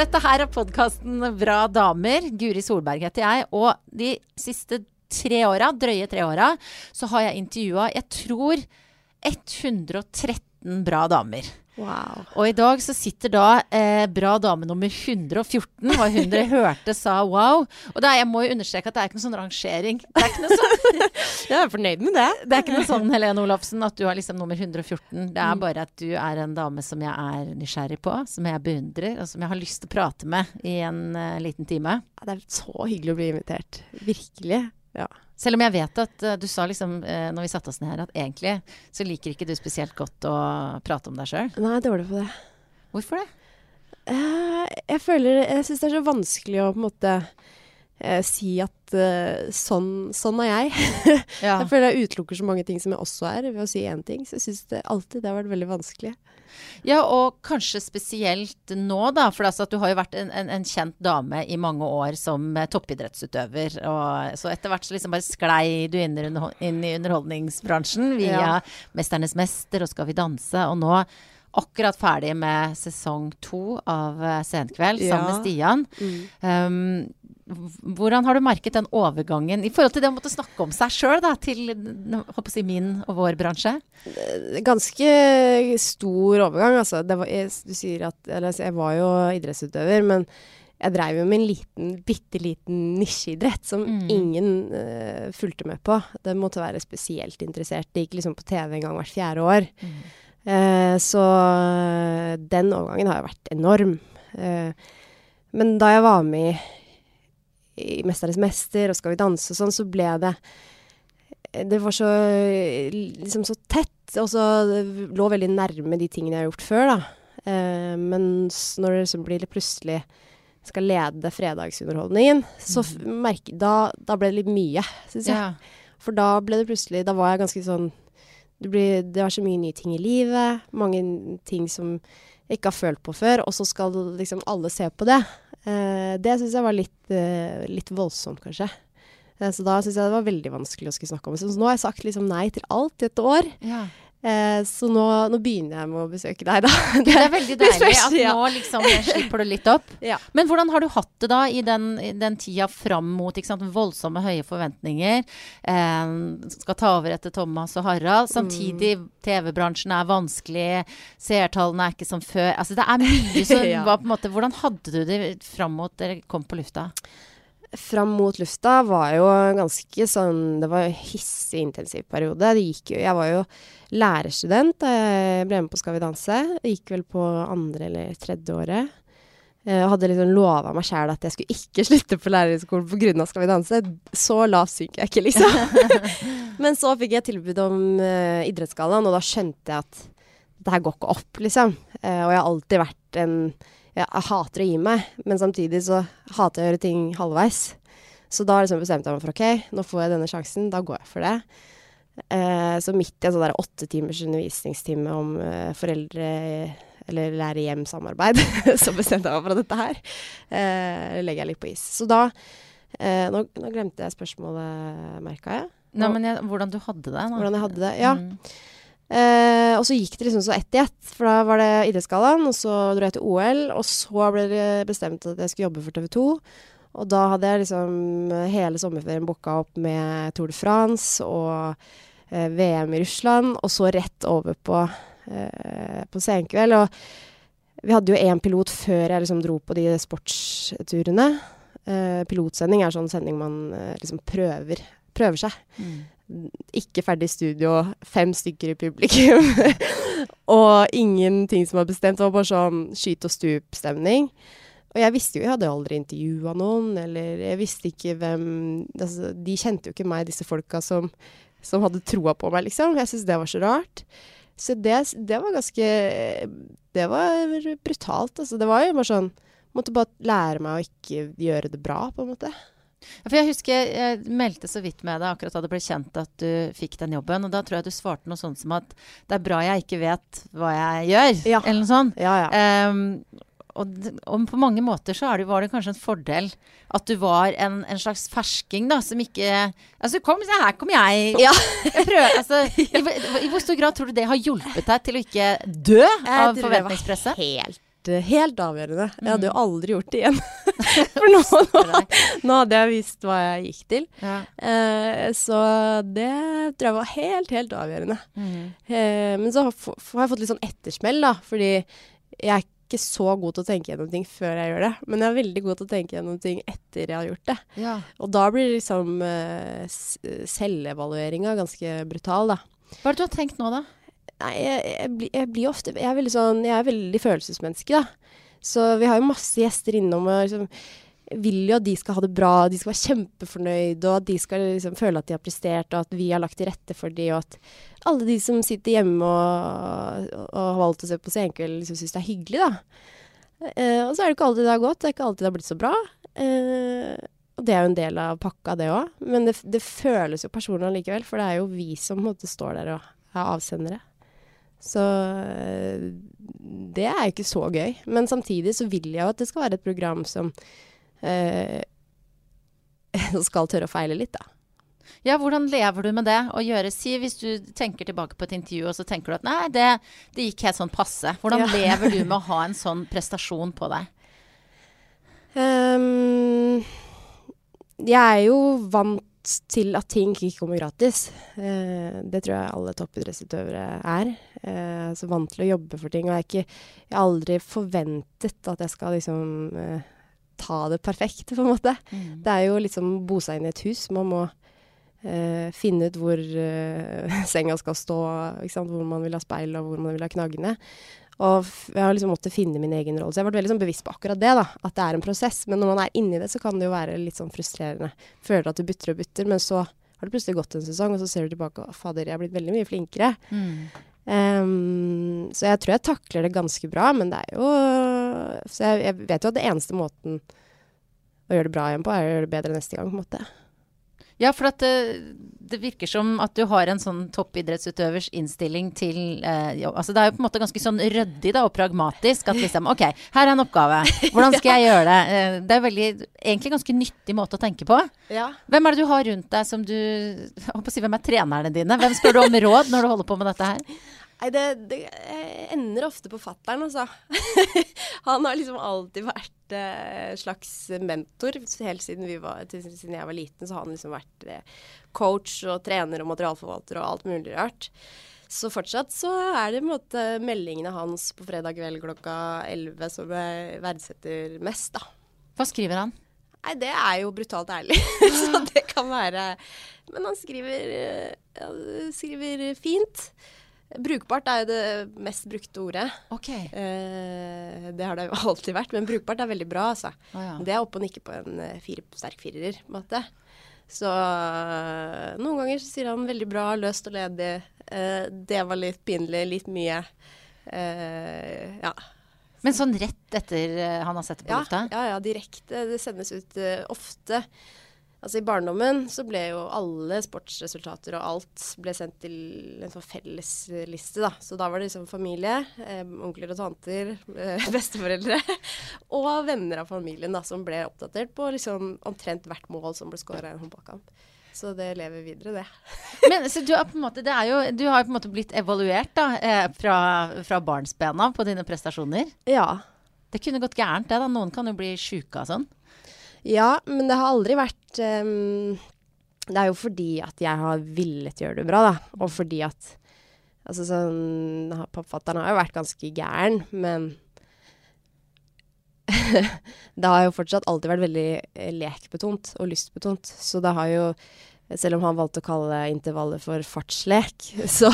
Dette her er podkasten Bra damer. Guri Solberg heter jeg. Og de siste tre åra, drøye tre åra, så har jeg intervjua, jeg tror, 113 bra damer. Wow. Og i dag så sitter da eh, bra dame nummer 114, og hun dere hørte sa wow. Og er, jeg må jo understreke at det er ikke noen sånn rangering. Det er ikke noe sånn, Jeg er fornøyd med det. det er ikke noe sånn Helene Olafsen, at du er liksom nummer 114. Det Mm. er bare at du er en dame som jeg er nysgjerrig på, som jeg beundrer, og som jeg har lyst til å prate med i en uh, liten time. Ja, Det er så hyggelig å bli invitert. Virkelig. Ja. Selv om jeg vet at eh, du sa liksom, uh, når vi satte oss ned her, at egentlig så liker ikke du spesielt godt å prate om deg sjøl. Nei, jeg er dårlig på det. Hvorfor det? Eh, jeg føler Jeg syns det er så vanskelig å på en måte eh, si at eh, sånn, sånn er jeg. Ja. Jeg føler jeg utelukker så mange ting som jeg også er, ved å si én ting. Så jeg syns alltid det har vært veldig vanskelig. Ja, og kanskje spesielt nå, da. For altså du har jo vært en, en, en kjent dame i mange år som eh, toppidrettsutøver. Og, så etter hvert så liksom bare sklei du inn inn i underholdningsbransjen via Ja. 'Mesternes mester' og 'Skal vi danse'. Og nå akkurat ferdig med sesong to av eh, Senkveld sammen med Stian. Stian. Um, hvordan har du merket den overgangen i forhold til det å måtte snakke om seg sjøl, da, til å min og vår bransje? Ganske stor overgang, altså. Det var, jeg, du sier at eller, altså, Jeg var jo idrettsutøver, men jeg dreiv jo med en liten, bitte liten nisjeidrett som Mm. ingen uh, fulgte med på. Det måtte være spesielt interessert. Det gikk liksom på TV en gang hvert fjerde år. Eh, så eh, den overgangen har jo vært enorm. Uh, men da jeg var med i, 'Mesternes mester' og 'Skal vi danse' og sånn, så ble det Det var så liksom så tett, og så lå veldig nærme de tingene jeg har gjort før, da. Eh, men når det liksom blir plutselig skal lede fredagsunderholdningen, så f merke, da, da ble det litt mye, syns jeg. Ja. For da ble det plutselig Da var jeg ganske sånn Det, blir, det var så mye nye ting i livet. Mange ting som jeg ikke har følt på før. Og så skal liksom alle se på det. Eh, det syns jeg var litt, eh, litt voldsomt, kanskje. Eh, så da syns jeg det var veldig vanskelig å skulle snakke om det. Så nå har jeg sagt liksom nei til alt i et år. Ja. Eh, så nå, nå begynner jeg med å besøke deg, da. Det er veldig deilig at nå liksom slipper du litt opp. Ja. Men hvordan har du hatt det da i den, den tida fram mot sant, voldsomme høye forventninger? Eh, skal ta over etter Thomas og Harald. Samtidig, TV-bransjen er vanskelig. Seertallene er ikke som før. Altså det er mye som Ja. var på en måte Hvordan hadde du det fram mot dere kom på lufta? Fram mot lufta var jo ganske sånn Det var jo hissig intensiv periode. Det gikk jo Jeg var jo lærerstudent da jeg ble med på Skal vi danse. Gikk vel på andre eller tredje året. Jeg hadde liksom lova meg sjæl at jeg skulle ikke slutte på lærerhøgskolen pga. Skal vi danse. Så lavt synker jeg ikke, liksom. Men så fikk jeg tilbud om uh, Idrettsgallaen, og da skjønte jeg at det her går ikke opp, liksom. Uh, og jeg har alltid vært en jeg, jeg hater å gi meg, men samtidig så hater jeg å gjøre ting halvveis. Så da liksom bestemte jeg meg for ok, nå får jeg denne sjansen, da går jeg for det. Eh, så midt i en sånn der åtte timers undervisningstime om eh, foreldre- eller lære hjem-samarbeid, så bestemte jeg meg for at dette her eh, legger jeg litt på is. Så da eh, nå, nå glemte jeg spørsmålet, merka jeg. Nei, men jeg, hvordan du hadde det? Nå. Hvordan jeg hadde det. Ja. Mm. Eh, og så gikk det liksom så ett i ett. For da var det Idrettsgallaen, og så dro jeg til OL. Og så ble det bestemt at jeg skulle jobbe for TV 2. Og da hadde jeg liksom hele sommerferien booka opp med Tour de France og eh, VM i Russland, og så rett over på, eh, på Senkveld. Og vi hadde jo én pilot før jeg liksom dro på de sportsturene. Eh, pilotsending er sånn sending man eh, liksom prøver, prøver seg Mm. Ikke ferdig studio, fem stykker i publikum. og ingenting som var bestemt. Det var bare sånn skyt og stup-stemning. Og jeg visste jo, jeg hadde aldri intervjua noen, eller jeg visste ikke hvem altså, De kjente jo ikke meg, disse folka som, som hadde troa på meg, liksom. Jeg syntes det var så rart. Så det, det var ganske Det var brutalt, altså. Det var jo bare sånn Måtte bare lære meg å ikke gjøre det bra, på en måte. For jeg husker jeg meldte så vidt med deg akkurat da det ble kjent at du fikk den jobben. Og da tror jeg du svarte noe sånt som at det er bra jeg ikke vet hva jeg gjør. Ja. Eller noe sånt. Ja, ja. Um, og, og på mange måter så er det, var det kanskje en fordel at du var en, en slags fersking, da, som ikke Altså, kom, her kommer jeg. Ja. jeg prøver, altså, i, I hvor stor grad tror du det har hjulpet deg til å ikke dø av forventningspresset? Helt, helt avgjørende. Jeg hadde jo Mm. aldri gjort det igjen. For nå, nå, nå hadde jeg visst hva jeg gikk til. Ja. Eh, så det tror jeg var helt, helt avgjørende. Mm. Eh, men så har jeg fått litt sånn ettersmell, da. Fordi jeg er ikke så god til å tenke gjennom ting før jeg gjør det. Men jeg er veldig god til å tenke gjennom ting etter jeg har gjort det. Ja. Og da blir liksom eh, selvevalueringa ganske brutal, da. Hva er det du har tenkt nå, da? Nei, jeg, jeg, jeg blir ofte Jeg er veldig sånn Jeg er veldig følelsesmenneske, da. Så vi har jo masse gjester innom og liksom vil jo at de skal ha det bra, de skal være kjempefornøyde, og at de skal liksom føle at de har prestert, og at vi har lagt til rette for de, og at alle de som sitter hjemme og, har valgt å se på Senkveld, liksom syns det er hyggelig, da. Eh, og så er det ikke alltid det har gått, det er ikke alltid det har blitt så bra. Eh, og det er jo en del av pakka, det òg. Men det, det føles jo personlig allikevel, for det er jo vi som måte står der og er avsendere. Så eh, det er ikke så gøy. Men samtidig så vil jeg jo at det skal være et program som eh, skal tørre å feile litt, da. Ja, hvordan lever du med det? Å gjøre, si hvis du tenker tilbake på et intervju, og så tenker du at nei, det, det gikk helt sånn passe. Hvordan Ja. lever du med å ha en sånn prestasjon på deg? Um, jeg er jo vant til at ting ikke kommer gratis. Eh, det tror jeg alle toppidrettsutøvere er. Eh, så vant til å jobbe for ting. Og jeg har ikke jeg har aldri forventet at jeg skal liksom eh, ta det perfekt, på en måte. Det er jo liksom bo seg inn i et hus. Man må eh, finne ut hvor eh, senga skal stå, hvor man vil ha speil og hvor man vil ha knaggene. Og jeg har liksom måttet finne min egen rolle. Så jeg har vært veldig sånn bevisst på akkurat det, da. At det er en prosess. Men når man er inni det, så kan det jo være litt sånn frustrerende. Føler at du bytter og bytter, men så har det plutselig gått en sesong, og så ser du tilbake og fader, jeg er blitt veldig mye flinkere. Mm. Um, så jeg tror jeg takler det ganske bra, men det er jo Så jeg, jeg vet jo at det eneste måten å gjøre det bra igjen på, er å gjøre det bedre neste gang, på en måte. Ja, for at det, det virker som at du har en sånn toppidrettsutøvers innstilling til eh. Altså det er jo på en måte ganske sånn ryddig da, og pragmatisk. At liksom OK, her er en oppgave. Hvordan skal jeg gjøre det? Eh, det er veldig, egentlig ganske nyttig måte å tenke på. Ja. Hvem er det du har rundt deg som du jeg på å si, Hvem er trenerne dine? Hvem spør du om råd når du holder på med dette her? Nei, det, det ender ofte på fattern, altså. han har liksom alltid vært eh, slags mentor. Helt siden, vi var, siden jeg var liten, så har han liksom vært eh, coach og trener og materialforvalter og alt mulig rart. Så fortsatt så er det måte meldingene hans på fredag kveld klokka 11 som jeg verdsetter mest, da. Hva skriver han? Nei, det er jo brutalt ærlig. så det kan være Men han skriver, eh, ja, skriver fint. Brukbart er jo det mest brukte ordet. Ok. Eh, det har det jo alltid vært, men brukbart er veldig bra, altså. Oh, ja. Det er oppe og nikke på en eh, fire, sterk firer, på en måte. Så eh, noen ganger så sier han veldig bra, løst og ledig. Eh, det var litt pinlig, litt mye. Eh, ja. Men sånn rett etter eh, han har sett det på Ja, lufta? ja, ja, direkte. Det sendes ut ofte. Altså I barndommen så ble jo alle sportsresultater og alt ble sendt til en sånn fellesliste, da. Så da var det liksom familie, eh, onkler og tanter, eh, besteforeldre og venner av familien da, som ble oppdatert på liksom omtrent hvert mål som ble skåra i en håndballkamp. Så det lever videre, det. Men så du måte, det er jo, du har på en måte blitt evaluert da, eh, fra, fra barnsbena på dine prestasjoner. Ja. Det kunne gått gærent, det. da. Noen kan jo bli sjuke av sånn. Ja, men det har aldri vært um, Det er jo fordi at jeg har villet gjøre det bra, da. Og fordi at Altså sånn Pappafatteren har jo vært ganske gæren, men det har jo fortsatt alltid vært veldig eh, lekbetont og lystbetont. Så det har jo selv om han valgte å kalle intervallet for fartslek, så,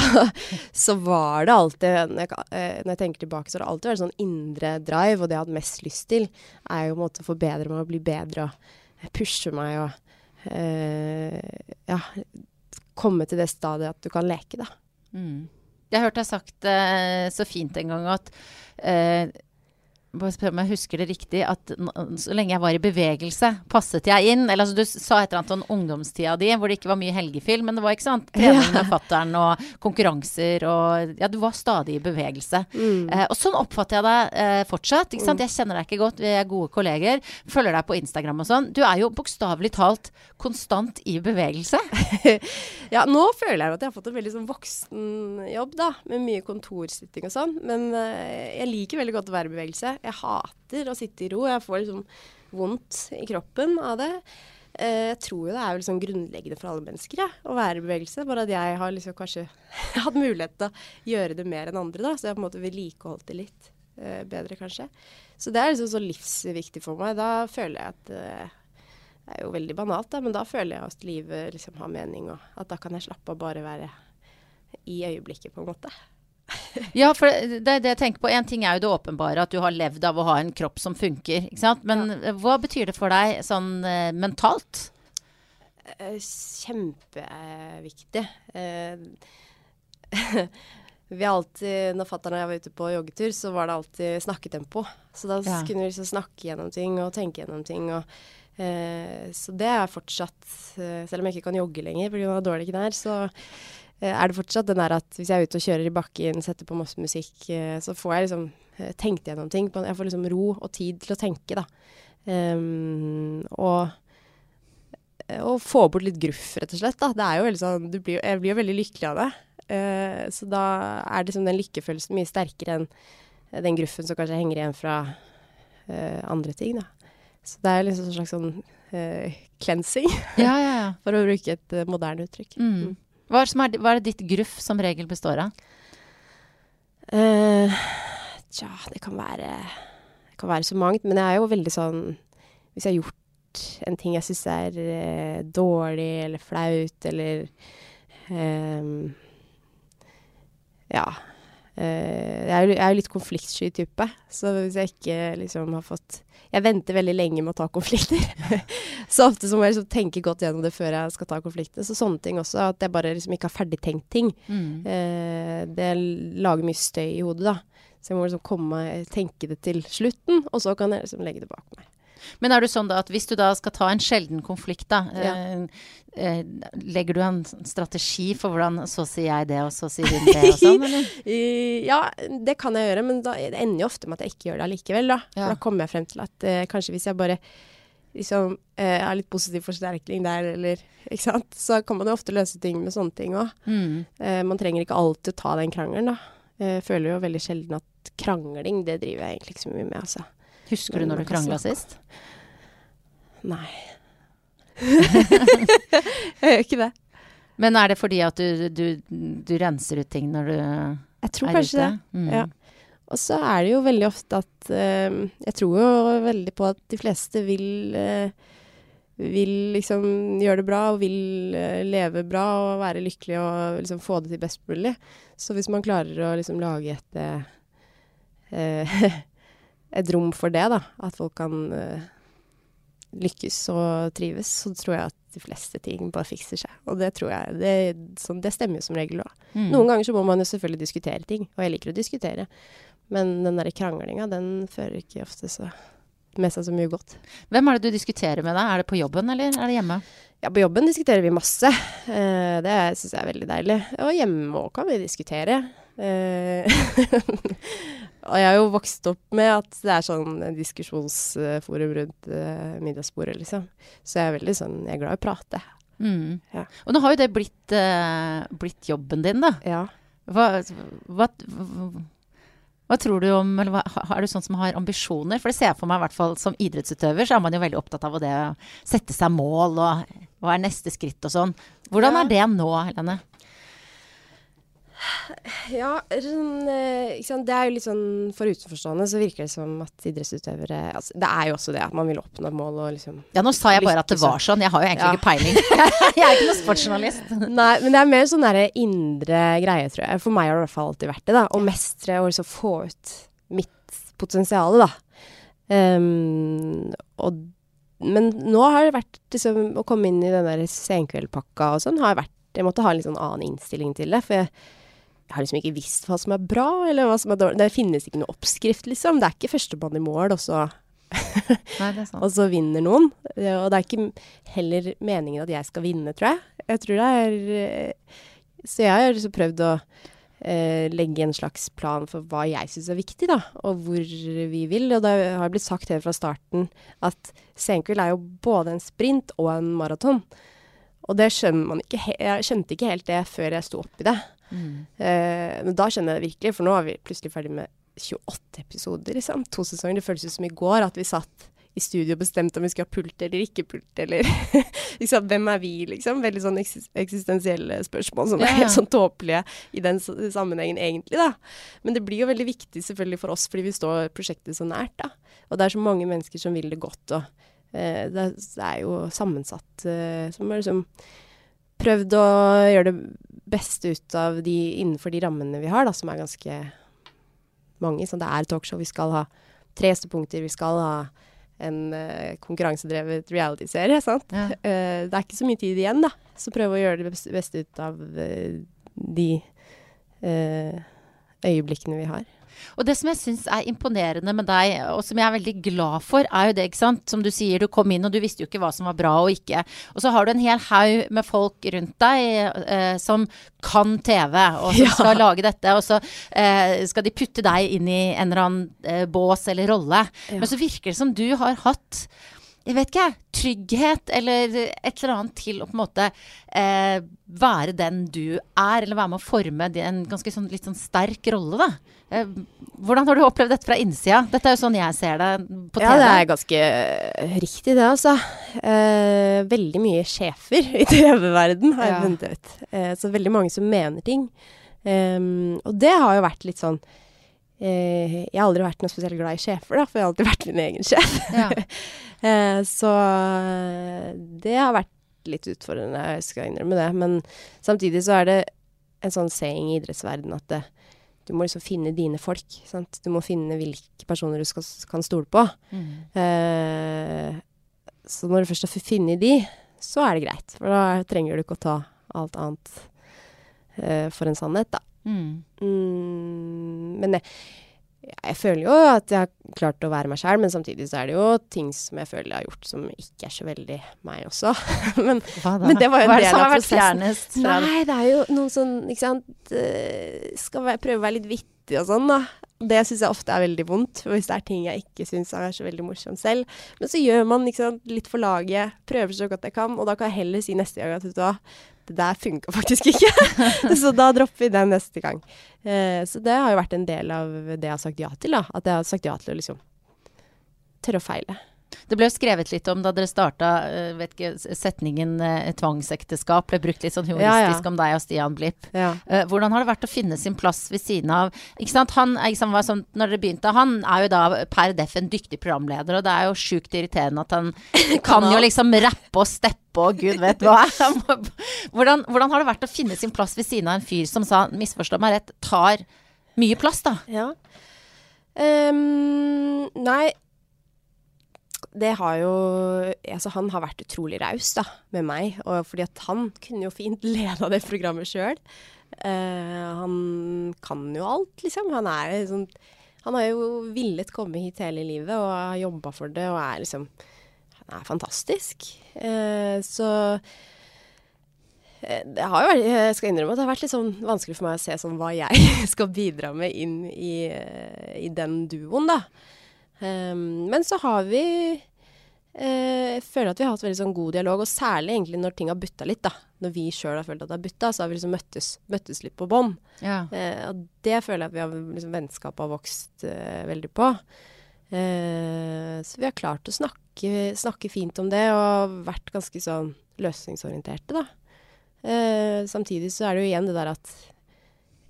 så var det alltid når jeg, eh, når jeg, tenker tilbake, så har det alltid vært sånn indre drive, og det jeg har hatt mest lyst til, er jo å forbedre meg og bli bedre og pushe meg og eh, ja, komme til det stadiet at du kan leke, da. Mm. Jeg har deg sagt uh, så fint en gang at eh, bare spør om jeg husker det riktig, at så lenge jeg var i bevegelse, passet jeg inn. Eller altså, du sa et eller annet om ungdomstida di hvor det ikke var mye helgefilm, men det var ikke sant? trening med fatter'n og konkurranser og Ja, du var stadig i bevegelse. Mm. Eh, og sånn oppfatter jeg deg eh, fortsatt. ikke sant? Mm. Jeg kjenner deg ikke godt, vi er gode kolleger. Følger deg på Instagram og sånn. Du er jo bokstavelig talt konstant i bevegelse. ja, nå føler jeg at jeg har fått en veldig sånn voksen jobb, da. Med mye kontorsitting og sånn. Men eh, jeg liker veldig godt å være i bevegelse. Jeg hater å sitte i ro. Jeg får liksom vondt i kroppen av det. Eh, jeg tror jo det er liksom grunnleggende for alle mennesker ja, å være i bevegelse. Bare at jeg har liksom kanskje hatt mulighet til å gjøre det mer enn andre. da, Så jeg har på en måte vedlikeholdt det litt uh, bedre, kanskje. Så det er liksom så livsviktig for meg. Da føler jeg at uh, Det er jo veldig banalt, da, men da føler jeg at livet liksom har mening, og at da kan jeg slappe av bare være i øyeblikket, på en måte. ja, for det, det, jeg tenker på, En ting er jo det åpenbare, at du har levd av å ha en kropp som funker. ikke sant? Men ja. hva betyr det for deg sånn uh, mentalt? Uh, kjempeviktig. Uh, vi alltid, når fatter'n og jeg var ute på joggetur, så var det alltid snakketempo. Så da ja. kunne vi liksom snakke gjennom ting og tenke gjennom ting. Og, så det er fortsatt Selv om jeg ikke kan jogge lenger pga. dårlige knær, så Eh, er det fortsatt den der at hvis jeg er ute og kjører i bakken, setter på masse musikk, eh, så får jeg liksom eh, tenkt gjennom ting. Jeg får liksom ro og tid til å tenke, da. Um, og, og få bort litt gruff, rett og slett. Da. Det er jo veldig sånn blir, Jeg blir jo veldig lykkelig av det. Uh, så da er liksom den lykkefølelsen mye sterkere enn den gruffen som kanskje henger igjen fra uh, andre ting, da. Så det er liksom en slags sånn uh, cleansing, ja, ja, ja. for å bruke et moderne uttrykk. Mm. Hva er, er, hva er, det ditt gruff som regel består av? Uh, tja, det kan være Det kan være så mangt. Men jeg er jo veldig sånn Hvis jeg har gjort en ting jeg syns er uh, dårlig eller flaut eller um, Ja. Uh, jeg er jo litt konfliktsky type, så hvis jeg ikke liksom har fått Jeg venter veldig lenge med å ta konflikter. så ofte så må jeg liksom tenke godt gjennom det før jeg skal ta konflikter. Så sånne ting også. At jeg bare liksom ikke har ferdigtenkt ting. Mm. Uh, det lager mye støy i hodet, da. Så jeg må liksom komme, tenke det til slutten, og så kan jeg liksom legge det bak meg. Men er det sånn da at hvis du da skal ta en sjelden konflikt, da, ja. eh, eh, legger du en strategi for hvordan så sier jeg det, og så sier hun det, og sånn, eller? ja, det kan jeg gjøre, men da, det ender jo ofte med at jeg ikke gjør det allikevel, da. For da kommer jeg frem til at eh, kanskje hvis jeg bare liksom eh, er litt positiv forsterkning der, eller ikke sant, så kan man jo ofte løse ting med sånne ting òg. Mm. Eh, man trenger ikke alltid å ta den krangelen, da. Jeg føler jo veldig sjelden at krangling, det driver jeg egentlig ikke så mye med, altså. Husker du når du krangla sist? Nei. jeg gjør ikke det. Men er det fordi at du, du, du renser ut ting når du jeg tror er kanskje ute? Det. Mm. Ja. Og så er det jo veldig ofte at uh, Jeg tror jo veldig på at de fleste vil uh, vil liksom gjøre det bra og vil uh, leve bra og være lykkelig og liksom få det til best mulig. Så hvis man klarer å liksom lage et et rom for det, da. At folk kan uh, lykkes og trives. Så tror jeg at de fleste ting bare fikser seg. Og det tror jeg Det, sånn, det stemmer jo som regel òg. Mm. Noen ganger så må man jo selvfølgelig diskutere ting, og jeg liker å diskutere. Men den derre kranglinga, den fører ikke ofte så med seg så mye godt. Hvem er det du diskuterer med deg? Er det på jobben, eller er det hjemme? Ja, på jobben diskuterer vi masse. Uh, det syns jeg er veldig deilig. Og hjemme òg kan vi diskutere. Uh, Og jeg har jo vokst opp med at det er sånn diskusjonsforum rundt uh, middagsbordet, liksom. Så jeg er veldig sånn Jeg er glad i å prate. Mm. Ja. Og nå har jo det blitt, eh, blitt jobben din, da. Ja. Hva, hva, hva, tror du om Eller hva, er du sånn som har ambisjoner? For det ser jeg for meg, i hvert fall som idrettsutøver, så er man jo veldig opptatt av det å sette seg mål, og hva er neste skritt og sånn. Hvordan ja. er det nå, Helene? Ja, sånn, eh, det er jo litt sånn For utenforstående så virker det som at idrettsutøvere altså, Det er jo også det at man vil oppnå mål og liksom Ja, nå sa jeg bare at det var sånn. Jeg har jo egentlig Ja. ikke peiling. jeg er ikke noen sportsjournalist. Nei, men det er mer sånn derre indre greie, tror jeg. For meg har det i hvert fall alltid vært det, da. Å mestre og liksom få ut mitt potensial, da. Um, og, men nå har det vært liksom Å komme inn i den der senkveldpakka og sånn, har vært Jeg måtte ha en litt sånn annen innstilling til det. For jeg, jeg har liksom ikke visst hva som er bra, eller hva som er dårlig. Det finnes ikke noe oppskrift, liksom. Det er ikke førstemann i mål, og så Nei, og så vinner noen. Og det er ikke heller meningen at jeg skal vinne, tror jeg. Jeg tror det er eh, Så jeg har liksom prøvd å eh, legge en slags plan for hva jeg syns er viktig, da. Og hvor vi vil. Og det har blitt sagt helt fra starten at senkveld er jo både en sprint og en maraton. Og det skjønner man ikke Jeg skjønte ikke helt det før jeg sto oppi det. Mm. Eh, men da kjenner jeg det virkelig, for nå er vi plutselig ferdig med 28 episoder, liksom. To sesonger. Det føles ut som i går at vi satt i studio og bestemte om vi skulle ha pult eller ikke pult, eller liksom, hvem er vi, liksom? Veldig sånn eksis eksistensielle spørsmål som Ja, er helt sånn tåpelige i den sammenhengen, egentlig, da. Men det blir jo veldig viktig selvfølgelig for oss, fordi vi står prosjektet så nært, da. Og det er så mange mennesker som vil det godt, og eh, det, er, det er jo sammensatt eh, som er liksom prøvd å gjøre det beste ut av de innenfor de rammene vi har, da, som er ganske mange. Så det er talkshow. Vi skal ha tre støttepunkter. Vi skal ha en uh, konkurransedrevet realityserie. sant? Ja. Uh, det er ikke så mye tid igjen, da. Så prøve å gjøre det beste, ut av uh, de øyeblikkene vi har. Og det som jeg syns er imponerende med deg, og som jeg er veldig glad for, er jo det, ikke sant. Som du sier, du kom inn og du visste jo ikke hva som var bra og ikke. Og så har du en hel haug med folk rundt deg eh, som kan TV, og som Ja. skal lage dette. Og så eh, skal de putte deg inn i en eller annen eh, bås eller rolle. Ja. Men så virker det som du har hatt jeg vet ikke, trygghet eller et eller annet til å på en måte eh, være den du er, eller være med å forme en ganske sånn, litt sånn sterk rolle, da. Eh, hvordan har du opplevd dette fra innsida? Dette er jo sånn jeg ser det på TV. Ja, det er ganske eh, riktig det, altså. Eh, veldig mye sjefer i TV-verden har jeg funnet ut. Eh, så veldig mange som mener ting. Em, og det har jo vært litt sånn eh, Jeg har aldri vært noe spesielt glad i sjefer, da, for jeg har alltid vært min egen sjef. Ja. Eh, så eh, det har vært litt utfordrende, jeg skal innrømme det. Men samtidig så er det en sånn saying i idrettsverdenen at det, du må liksom finne dine folk. Sant? Du må finne hvilke personer du skal, kan stole på. Mm. Eh, så når du først har funnet de, så er det greit. For da trenger du ikke å ta alt annet eh, for en sannhet, da. Mm. Mm, men jeg, jeg føler jo at jeg har klart å være meg sjæl, men samtidig så er det jo ting som jeg føler jeg har gjort som ikke er så veldig meg også. men? Men det var jo en Hva del av prosessen. Nei, det er jo noen sånn, ikke sant eh, Skal være, prøve å være litt vittig og sånn, da. Det syns jeg ofte er veldig vondt, hvis det er ting jeg ikke syns er så veldig morsomt selv. Men så gjør man sant, litt for laget, prøver så godt jeg kan, og da kan jeg heller si neste gang at det der funka faktisk ikke. så da dropper vi den neste gang. Eh, så det har jo vært en del av det jeg har sagt ja til, da. At jeg har sagt ja til å liksom tørre å feile. Det ble jo skrevet litt om da dere starta vet ikke, setningen eh, tvangsekteskap. Ble brukt litt sånn humoristisk Ja, ja. om deg og Stian Blipp. Ja. Eh, hvordan har det vært å finne sin plass ved siden av ikke sant, han, ikke sant, var sånn, Når dere begynte, han er jo da per def en dyktig programleder, og det er jo sjukt irriterende at han kan jo liksom rappe og steppe og gud vet hva. hvordan, hvordan har det vært å finne sin plass ved siden av en fyr som sa, misforstå meg rett, tar mye plass, da? Ja. Um, nei Det har jo Altså, han har vært utrolig raus, med meg. Og fordi at han kunne jo fint leda det programmet sjøl. han kan jo alt, liksom. Han er liksom Han har jo villet komme hit hele livet og har jobba for det og er liksom Han er fantastisk. Uh, så Eh, det har jo vært, jeg skal innrømme at det har vært litt sånn vanskelig for meg å se sånn hva jeg skal bidra med inn i, eh, i den duoen, da. Ehm, men så har vi eh, Jeg føler at vi har hatt veldig sånn god dialog, og særlig egentlig når ting har butta litt, da. Når vi sjøl har følt at det har butta, så har vi liksom møttes, møttes litt på bånn. Ja. Eh, og det føler jeg at vi har liksom vennskapet har vokst eh, veldig på. Eh, så vi har klart å snakke, snakke fint om det, og vært ganske sånn løsningsorienterte, da. Eh, samtidig så er det jo igjen det der at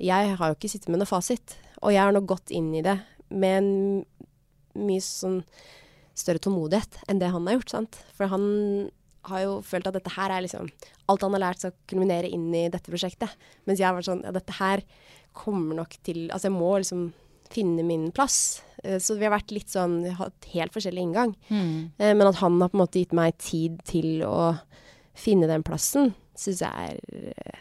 jeg har jo ikke sittet med noe fasit. Og jeg har nå gått inn i det med en mye sånn større tålmodighet enn det han har gjort. sant? For han har jo følt at dette her er liksom Alt han har lært skal kulminere inn i dette prosjektet. Mens jeg har vært sånn Ja, dette her kommer nok til Altså, jeg må liksom finne min plass. Eh, Så vi har vært litt sånn Hatt helt forskjellig inngang. Mm. Eh, Men at han har på en måte gitt meg tid til å finne den plassen, syns jeg er eh,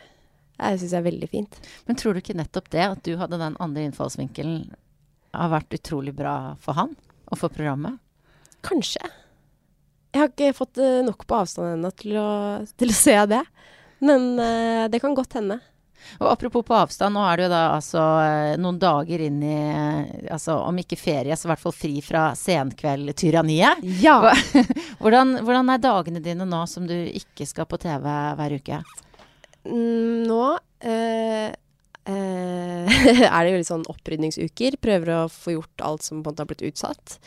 Jeg syns jeg er veldig fint. Men tror du ikke nettopp det, at du hadde den andre innfallsvinkelen, har vært utrolig bra for han og for programmet? Kanskje. Jeg har ikke fått eh, nok på avstand ennå til, til å se det. Men uh, det kan godt hende. Og apropos på avstand, nå er det jo da altså eh, noen dager inn i altså Om ikke ferie, så i hvert fall fri fra senkveld-tyranniet. Ja. Hvordan, hvordan er dagene dine nå som du ikke skal på TV hver uke? Mm, Nå eh, er det jo litt sånn opprydningsuker. Prøver å få gjort alt som på en måte har blitt utsatt.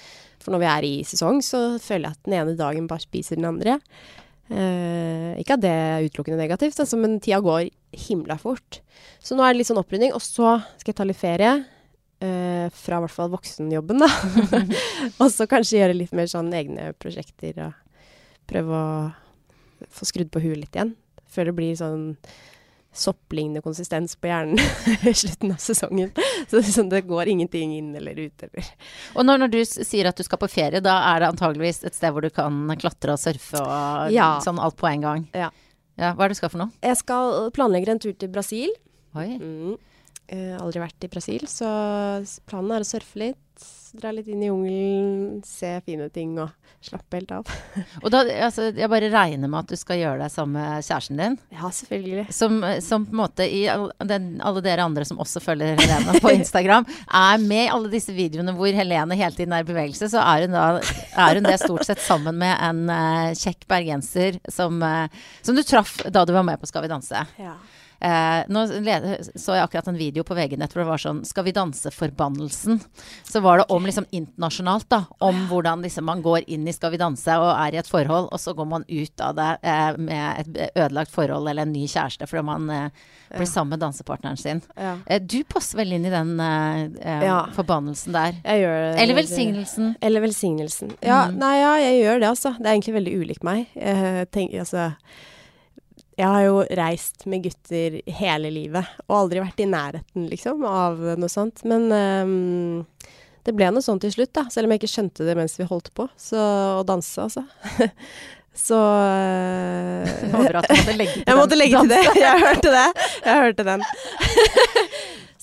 For når vi er i sesong, så føler jeg at den ene dagen bare spiser den andre. Eh, ikke at det er utelukkende negativt, altså, men tida går himla fort. Så nå er det litt sånn opprydning. Og så skal jeg ta litt ferie. eh, fra i hvert fall voksenjobben, da. og så kanskje gjøre litt mer sånn egne prosjekter og prøve å få skrudd på huet litt igjen. Før det blir sånn sopplignende konsistens på hjernen i slutten av sesongen. Så det, sånn, det går ingenting inn eller ut. Eller. Og når, når du sier at du skal på ferie, da er det antageligvis et sted hvor du kan klatre og surfe og Ja. sånn alt på en gang? Ja. ja. Hva er det du skal for noe? Jeg skal planlegge en tur til Brasil. Oi. Mm. Eh, aldri vært i Brasil, så planen er å surfe litt. Dra litt inn i jungelen, se fine ting og slappe helt av. Og da, altså, jeg bare regner med at du skal gjøre deg sammen med kjæresten din. Ja, selvfølgelig. Som, som på en måte i den, alle dere andre som også følger Helene på Instagram, er med i alle disse videoene hvor Helene hele tiden er i bevegelse, så er hun, da, er hun det stort sett sammen med en uh, kjekk bergenser som, uh, som du traff da du var med på Skal vi danse. Ja. Eh, nå så jeg akkurat en video på VG-nett hvor det var sånn 'Skal vi danse-forbannelsen'. Så var det om liksom internasjonalt, da. Om hvordan liksom man går inn i 'Skal vi danse' og er i et forhold, og så går man ut av det eh, med et ødelagt forhold eller en ny kjæreste fordi man eh, blir sammen med dansepartneren sin. Ja. Eh, du passer vel inn i den eh, eh, Ja. forbannelsen der. Jeg gjør det. Eller velsignelsen. Eller velsignelsen. Ja, Mm. nei, ja, jeg gjør det, altså. Det er egentlig veldig ulikt meg. Jeg, tenker, altså, jeg har jo reist med gutter hele livet, og aldri vært i nærheten, liksom, av noe sånt. Men um, det ble noe sånt til slutt, da. Selv om jeg ikke skjønte det mens vi holdt på. Så å danse, altså. Så eh, Jeg håper at du måtte legge til jeg måtte legge til det. Jeg hørte det. Jeg hørte den.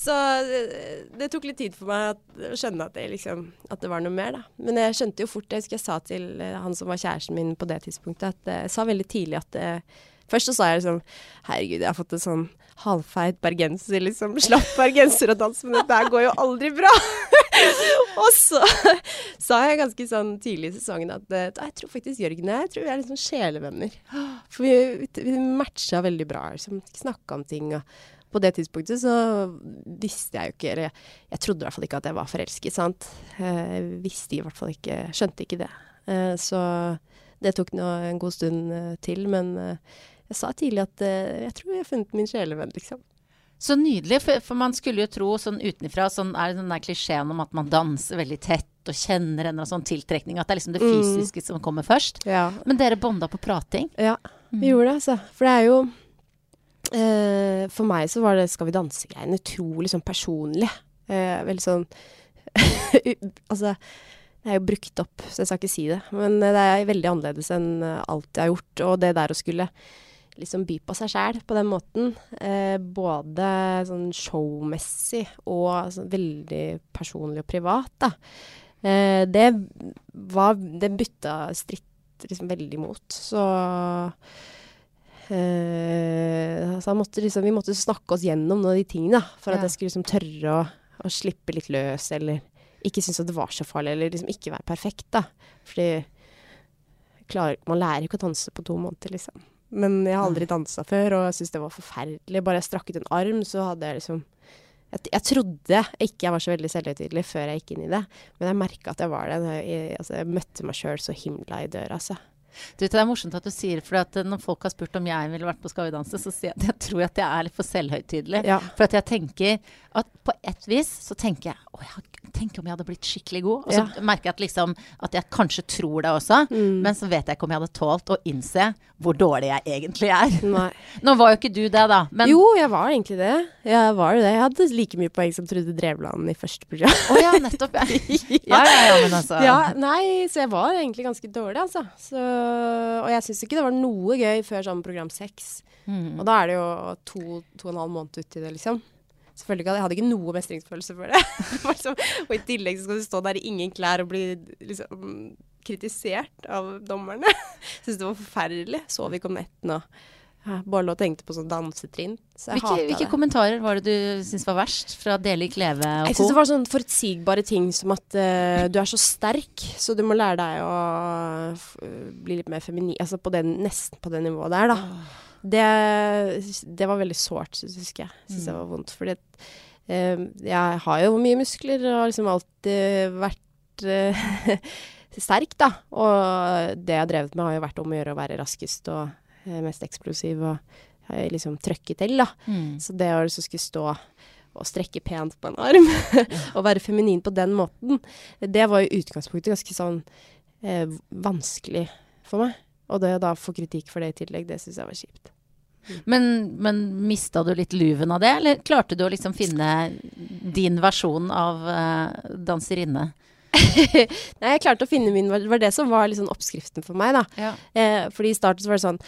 Så eh, det tok litt tid for meg å skjønne at det, liksom, at det var noe mer, da. Men jeg skjønte jo fort, jeg husker jeg sa til eh, han som var kjæresten min på det tidspunktet, at jeg sa veldig tidlig at eh, Først så sa jeg liksom Herregud, jeg har fått en sånn halvfeit bergenser, liksom. Slapp bergenser og dans, men dette går jo aldri bra. og så sa jeg ganske sånn tidlig i sesongen at eh, jeg tror faktisk Jørgen og jeg tror vi er liksom sjelevenner. For vi, vi, matcha veldig bra, liksom. Snakka om ting. og på det tidspunktet så visste jeg jo ikke Eller jeg, jeg trodde i hvert fall ikke at jeg var forelsket, sant. Eh, Jeg visste i hvert fall ikke Skjønte ikke det. Eh, Så det tok nå en god stund til, men jeg sa tidlig at eh, jeg tror jeg har funnet min sjelevenn, liksom. Så nydelig, for, for man skulle jo tro sånn utenfra, sånn er den der klisjeen om at man danser veldig tett og kjenner en eller sånn tiltrekning, at det er liksom det Mm. fysiske som kommer først. Ja. Men dere bonda på prating. Ja, vi gjorde det, altså. For det er jo eh, For meg så var det Skal vi danse-greiene utrolig sånn personlig. Eh, veldig sånn Altså, det er jo brukt opp, så jeg skal ikke si det. Men eh, det er veldig annerledes enn eh, alt jeg har gjort. Og det der å skulle liksom by på seg sjæl på den måten, eh, både sånn showmessig og sånn veldig personlig og privat, da. Eh, det var Det bytta stritt liksom veldig mot. Så eh, så han måtte liksom, vi måtte snakke oss gjennom noen av de tingene, da, for Ja. at jeg skulle liksom tørre å, å slippe litt løs, eller ikke synes at det var så farlig, eller liksom ikke være perfekt, da. Fordi klar, man lærer ikke å danse på to måneder, liksom. Men jeg har aldri dansa før, og jeg syntes det var forferdelig. Bare jeg strakk ut en arm, så hadde jeg liksom jeg, jeg trodde ikke jeg var så veldig selvhøytidelig før jeg gikk inn i det, men jeg merka at jeg var det. Jeg, jeg, altså, jeg møtte meg sjøl så himla i døra, altså. Du Det er morsomt at du sier for at når folk har spurt om jeg ville vært på Skal vi danse, så sier jeg at jeg tror at jeg er litt for selvhøytidelig. Ja. For at jeg tenker at på et vis så tenker jeg å, jeg, tenker om jeg hadde blitt skikkelig god. Og så Ja. merker jeg at, liksom, at jeg kanskje tror det også, men så vet jeg ikke om jeg hadde tålt å innse hvor dårlig jeg egentlig er. Nei. Nå var jo ikke du det, da. Men jo, jeg var egentlig det. Jeg var det. Jeg hadde like mye poeng som Trude Drevland i første program. Å ja, nettopp. Ja. ja, ja, ja, men altså Ja, nei, så jeg var egentlig ganske dårlig, altså. Så, og jeg syns ikke det var noe gøy før sånn program seks. Mm. Og da er det jo to, to og en halv måned uti det, liksom. Selvfølgelig ikke, Jeg hadde ikke noe mestringsfølelse for det. Og i tillegg så skal du stå der i ingen klær og bli liksom kritisert av dommerne. Syns det var forferdelig. Sov ikke om nettene og bare lå og tenkte på sånn dansetrinn. Så jeg Hvilke, hvilke det. kommentarer var det du syntes var verst fra Deli Kleve og Jeg co.? syns det var sånne forutsigbare ting som at uh, du er så sterk, så du må lære deg å f bli litt mer feminin. Altså på den, nesten på det nivået der, da. Det, det var veldig sårt, husker jeg. Syns jeg var vondt. Fordi at, eh, jeg har jo mye muskler og har liksom alltid vært eh, sterk, da. Og det jeg har drevet med, har jo vært om å gjøre å være raskest og mest eksplosiv og har liksom trøkket til, da. Mm. Så det å liksom skulle stå og strekke pent på en arm, og være feminin på den måten, det var i utgangspunktet ganske sånn eh, vanskelig for meg. Og det å da få kritikk for det i tillegg, det syns jeg var kjipt. Men, men mista du litt luven av det, eller klarte du å liksom finne din versjon av uh, danserinne? Nei, jeg klarte å finne min Det var det som var liksom oppskriften for meg, da. Ja. Eh, fordi i starten så var det sånn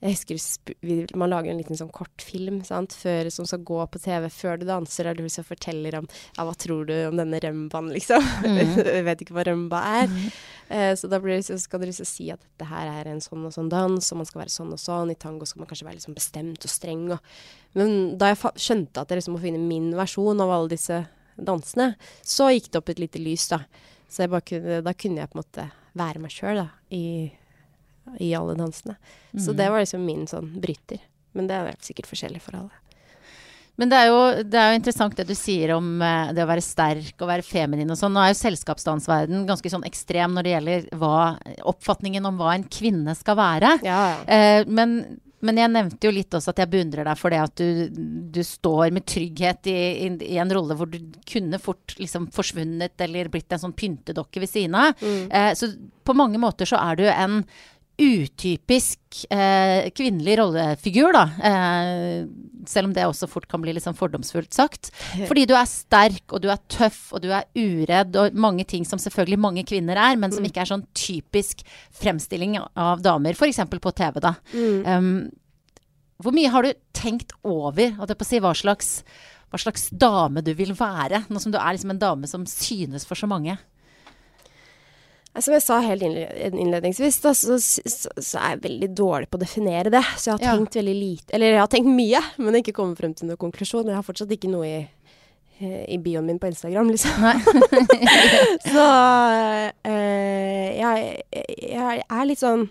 jeg husker Man lager en liten sånn kortfilm som skal gå på TV før du danser, der du så forteller om ja, hva tror du om denne rømbaen, liksom. jeg vet ikke hva rømba er. Eh, så da det, så skal dere si at dette her er en sånn og sånn dans, og man skal være sånn og sånn. I tango skal man kanskje være liksom bestemt og streng. Og, men da jeg skjønte at jeg liksom må finne min versjon av alle disse dansene, så gikk det opp et lite lys, da. Så jeg bare kunne, da kunne jeg på en måte være meg sjøl, da, i, i alle dansene. Så det var liksom min sånn bryter. Men det er sikkert forskjellig for alle. Men det er, jo, det er jo interessant det du sier om eh, det å være sterk og være feminin og sånn. Nå er jo selskapsdansverden ganske sånn ekstrem når det gjelder hva, oppfatningen om hva en kvinne skal være. Ja, ja. Eh, men, men jeg nevnte jo litt også at jeg beundrer deg for det at du, du står med trygghet i, i, i en rolle hvor du kunne fort liksom forsvunnet eller blitt en sånn pyntedokke ved siden av. Eh, så på mange måter så er du en utypisk eh, kvinnelig rollefigur, da. Eh, selv om det også fort kan bli litt sånn fordomsfullt sagt. Fordi du er sterk, og du er tøff, og du er uredd, og mange ting som selvfølgelig mange kvinner er, men som ikke er sånn typisk fremstilling av damer, f.eks. på TV, da. Um, hvor mye har du tenkt over holdt jeg på å si, hva, slags, hva slags dame du vil være, nå som du er liksom en dame som synes for så mange? Som jeg sa helt innledningsvis, da, så, så, så er jeg veldig dårlig på å definere det. Så jeg har Ja. tenkt veldig lite Eller jeg har tenkt mye, men ikke kommet frem til noen konklusjon. Jeg har fortsatt ikke noe i, eh, i bioen min på Instagram, liksom. Så øh, jeg, jeg er litt sånn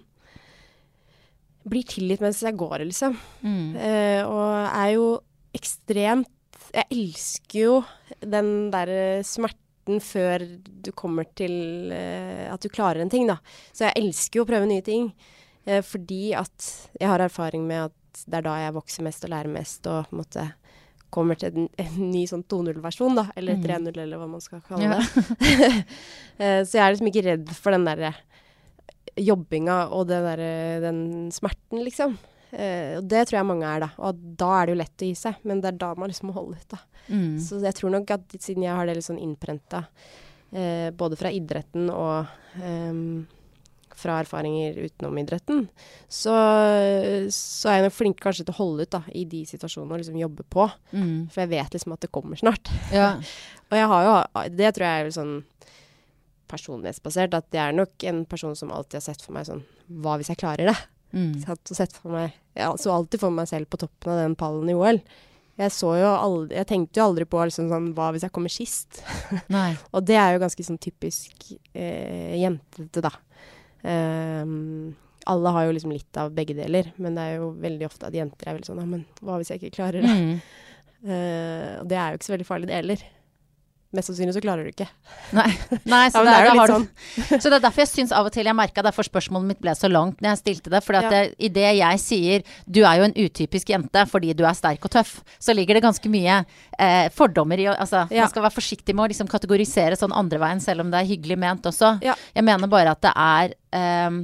Blir tilgitt mens jeg går, liksom. Mm. Uh, og er jo ekstremt Jeg elsker jo den derre smerten før du kommer til uh, at du klarer en ting, da. Så jeg elsker jo å prøve nye ting. Uh, fordi at jeg har erfaring med at det er da jeg vokser mest og lærer mest og på en måte kommer til en, en ny sånn 2.0-versjon, da. Eller Mm. 3.0, eller hva man skal kalle Ja. det. Eh, så jeg er liksom ikke redd for den derre jobbinga og den, der, den smerten, liksom. Eh, og det tror jeg mange er, da. Og da er det jo lett å gi seg, men det er da man liksom må holde ut, da. Mm. Så jeg tror nok at siden jeg har det litt sånn innprenta, eh, både fra idretten og um, fra erfaringer utenom idretten, så, så er jeg nok flink kanskje til å holde ut da, i de situasjonene og liksom jobbe på. Mm. For jeg vet liksom at det kommer snart. Ja. Og jeg har jo, det tror jeg er sånn personlighetsbasert, at jeg er nok en person som alltid har sett for meg sånn, hva hvis jeg klarer det? Mm. Satt og sett for meg, jeg så alltid for meg selv på toppen av den pallen i OL. Jeg så jo aldri, jeg tenkte jo aldri på liksom sånn, hva hvis jeg kommer sist? Og det er jo ganske sånn typisk eh, jentete, da. Um, alle har jo liksom litt av begge deler, men det er jo veldig ofte at jenter er veldig sånn Ja, men hva hvis jeg ikke klarer det? Mm. Uh, og det er jo ikke så veldig farlig, det heller. Mest sannsynlig så klarer du ikke. Nei, Nei så, Ja, det, det er litt sånn. så det er derfor jeg syns av og til jeg merka derfor spørsmålet mitt ble så langt når jeg stilte det. For Ja. i det jeg sier du er jo en utypisk jente fordi du er sterk og tøff, så ligger det ganske mye eh, fordommer i Altså, Ja. man skal være forsiktig med å liksom kategorisere sånn andre veien, selv om det er hyggelig ment også. Jeg mener bare at det er eh,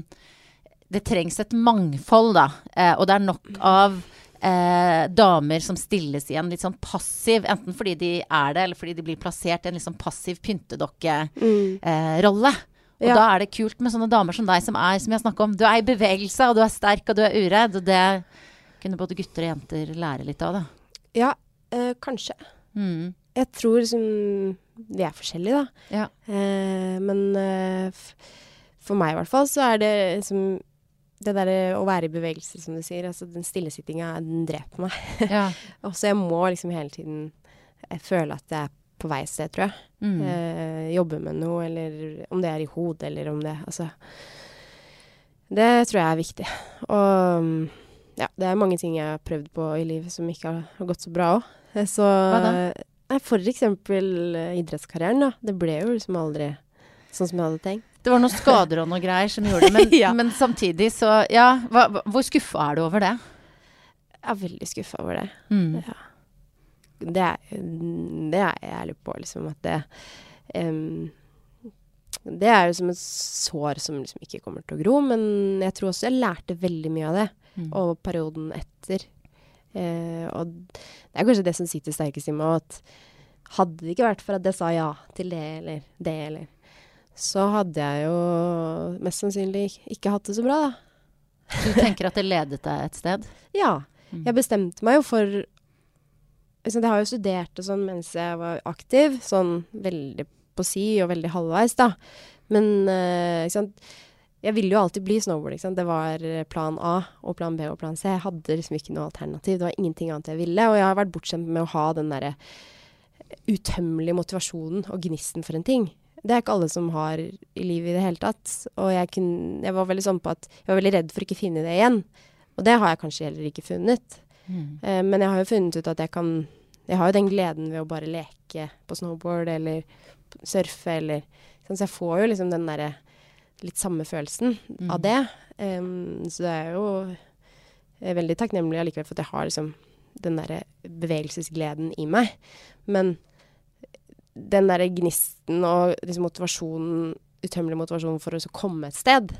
Det trengs et mangfold, da. Eh, og det er nok av eh, damer som stilles i en litt sånn passiv, enten fordi de er det, eller fordi de blir plassert i en litt sånn passiv pyntedokke-rolle. og Ja. da er det kult med sånne damer som deg, som er, som jeg snakka om, du er i bevegelse, og du er sterk, og du er uredd. Og det kunne både gutter og jenter lære litt av, da. Ja, øh, kanskje. Mm. Jeg tror liksom Vi er forskjellige, da. Ja. Eh, men øh, for meg i hvert fall så er det liksom Det derre å være i bevegelse, som du sier. Altså den stillesittinga, den dreper meg. ja. Og så jeg må liksom hele tiden jeg føle at jeg er på vei et sted, tror jeg. Mm. Eh, jobbe med noe, eller om det er i hodet, eller om det Altså Det tror jeg er viktig. Og mm, ja, det er mange ting jeg har prøvd på i livet som ikke har, gått så bra òg. Så Hva da? For eksempel eh, idrettskarrieren, da. Det ble jo liksom aldri sånn som jeg hadde tenkt. Det var noen skader og noe greier som gjorde det, men, Ja. men samtidig så Ja, hva, hvor skuffa er du over det? Jeg er veldig skuffa over det. Mm. Det er, det er jeg ærlig på, liksom. At det um, Det er jo som et sår som liksom ikke kommer til å gro. Men jeg tror også jeg lærte veldig mye av det. Mm. Og perioden etter. Uh, og det er kanskje det som sitter sterkest i meg. At hadde det ikke vært for at jeg sa ja til det eller det eller Så hadde jeg jo mest sannsynlig ikke hatt det så bra, da. Du tenker at det ledet deg et sted? Ja. Mm. Jeg bestemte meg jo for liksom, Jeg har jo studert og sånn mens jeg var aktiv, sånn veldig på si og veldig halvveis, da. Men uh, ikke sant. Jeg ville jo alltid bli snowboard, ikke sant. Det var eh, plan A og plan B og plan C. Jeg hadde liksom ikke noe alternativ. Det var ingenting annet jeg ville. Og jeg har vært bortskjemt med å ha den derre utømmelige motivasjonen og gnisten for en ting. Det er ikke alle som har i livet i det hele tatt. Og jeg, kunne, jeg var veldig sånn på at jeg var veldig redd for ikke å finne det igjen. Og det har jeg kanskje heller ikke funnet. Mm. Uh, men jeg har jo funnet ut at jeg kan Jeg har jo den gleden ved å bare leke på snowboard eller surfe eller sånn, Så jeg får jo liksom den derre litt samme følelsen Mm. av det. Um, så det er jo er veldig takknemlig allikevel for at jeg har liksom den derre bevegelsesgleden i meg. Men den derre gnisten og liksom motivasjonen, utømmelig motivasjon for å komme et sted,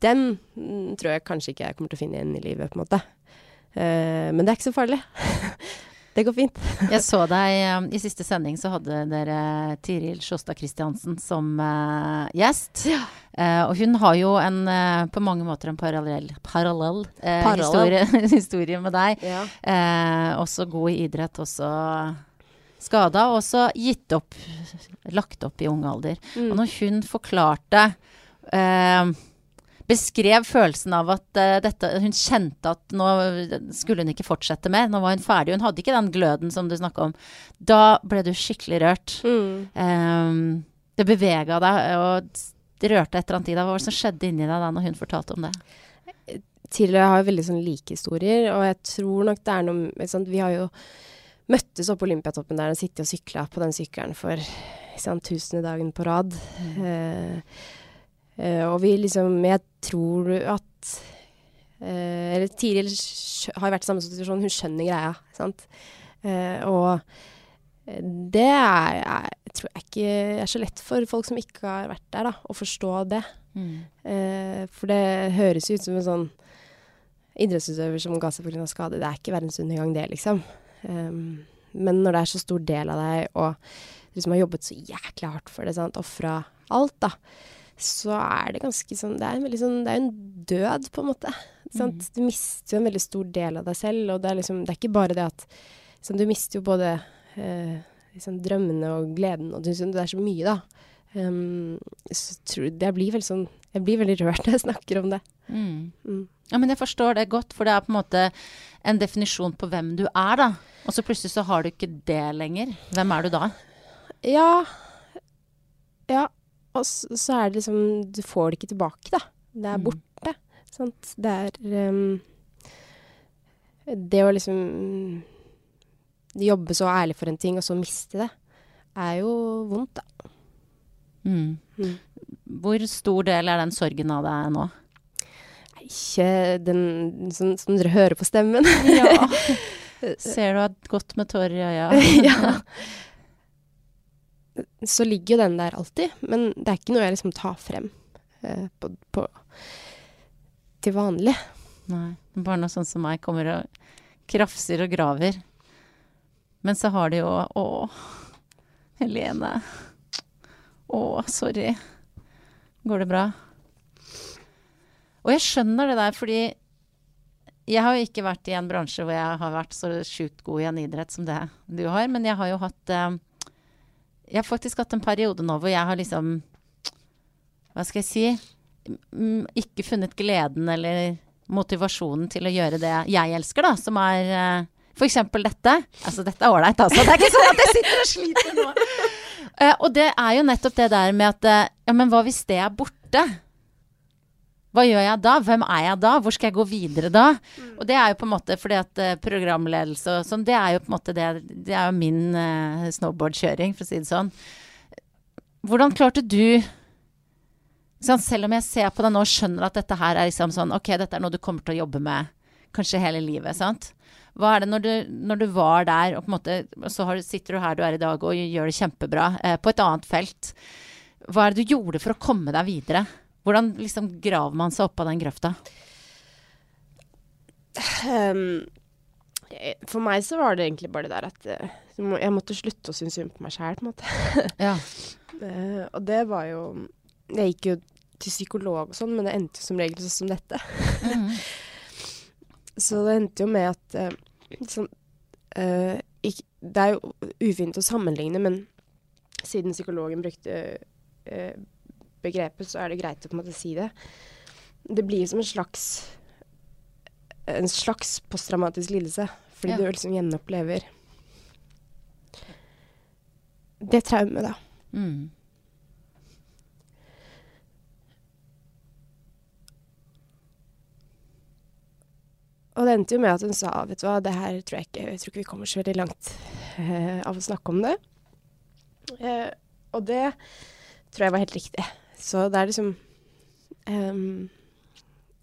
den tror jeg kanskje ikke jeg kommer til å finne igjen i livet, på en måte. Uh, men det er ikke så farlig. det går fint. Jeg så deg eh, i siste sending, så hadde dere Tiril Sjåstad Christiansen som uh, gjest. Eh, og hun har jo en, på mange måter en parallell, parallell, Parallell. Historie, historie med deg. Ja. Også god i idrett, også skada, og også gitt opp, lagt opp i ung alder. Og Mm. når hun forklarte eh, Beskrev følelsen av at eh, dette Hun kjente at nå skulle hun ikke fortsette mer. Nå var hun ferdig. Hun hadde ikke den gløden som du snakka om. Da ble du skikkelig rørt. Mm. Eh, det bevega deg, og det rørte et eller annet i deg. Hva var det som skjedde inni deg da når hun fortalte om det? Tidligere har jeg veldig sånn like historier, og jeg tror nok det er noe sånn. Vi har jo møttes oppe på Olympiatoppen der og sittet og sykla på den sykkelen for sant, tusende dagen på rad. Eh, eh, og vi liksom Jeg tror at eh, Eller Tiril har vært i samme situasjon, hun skjønner greia, sant. Eh, og det er, er, tror jeg ikke er så lett for folk som ikke har vært der, da, å forstå det. Eh, for det høres ut som en sånn idrettsutøver som ga seg pga. skade. Det er ikke verdens undergang, det, liksom. Um, men når det er så stor del av deg, og du liksom har jobbet så jæklig hardt for det, sant, ofra alt, da, så er det ganske sånn Det er en sånn Det er en død, på en måte. Sant? Du mister jo en veldig stor del av deg selv, og det er liksom Det er ikke bare det at sånn, Du mister jo både eh, liksom, drømmene og gleden, og det er så mye, da. Um, så tror jeg, jeg blir veldig sånn Jeg blir veldig rørt når jeg snakker om det. Mm. Mm. Ja, men jeg forstår det godt, for det er på en måte en definisjon på hvem du er, da. Og så plutselig så har du ikke det lenger. Hvem er du da? Ja. Ja. Og så, så er det liksom Du får det ikke tilbake, da. Det er Mm. borte. Sant. Det er um, Det å liksom jobbe så ærlig for en ting, og så miste det, er jo vondt, da. Mm. Mm. Hvor stor del er den sorgen av deg nå? Ikke den som, som dere hører på stemmen. Ja. Ser du har gått med tårer i øya? ja. Så ligger jo den der alltid, men det er ikke noe jeg liksom tar frem eh, på, på, til vanlig. Nei. Bare noe sånn som meg kommer og krafser og graver. Men så har de jo Å, Helene. Å, sorry. Går det bra? Og jeg skjønner det der, fordi jeg har jo ikke vært i en bransje hvor jeg har vært så sjukt god i en idrett som det du har, men jeg har jo hatt eh, Jeg har faktisk hatt en periode nå hvor jeg har liksom Hva skal jeg si Ikke funnet gleden eller motivasjonen til å gjøre det jeg elsker, da, som er eh, f.eks. dette. Altså, dette er ålreit, altså. Det er ikke sånn at jeg sitter og sliter nå. Eh, og det er jo nettopp det der med at Ja, men hva hvis det er borte? Hva gjør jeg da? Hvem er jeg da? Hvor skal jeg gå videre da? Og det er jo på en måte fordi at eh, programledelse og sånn, det er jo på en måte det Det er jo min uh, snowboardkjøring, for å si det sånn. Hvordan klarte du sånn, Selv om jeg ser på deg nå og skjønner at dette her er liksom sånn Ok, dette er noe du kommer til å jobbe med kanskje hele livet, sant? Hva er det når du, når du var der, og på en måte så har, du- sitter du her du er i dag og gjør det kjempebra eh, på et annet felt. Hva er det du gjorde for å komme deg videre? Hvordan liksom graver man seg opp av den grøfta? Eh, for meg så var det egentlig bare det der at eh, jeg måtte slutte å synes synd på meg sjæl, på en måte. Ja. uh, og det var jo Jeg gikk jo til psykolog og sånn, men det endte jo som regel sånn som dette. Mm. Så det endte jo med at uh, sånn, uh, ikk- Det er jo ufint å sammenligne, men siden psykologen brukte begrepet, så er det greit å på en måte si det. Det blir som en slags en slags posttraumatisk lidelse, fordi Ja. du liksom gjenopplever det traumet, da. Mm. Og det endte jo med at hun sa vet du hva, det her tror jeg ikke, jeg tror ikke vi kommer så veldig langt uh, av å snakke om det. Uh, og det tror jeg var helt riktig. Så det er liksom um,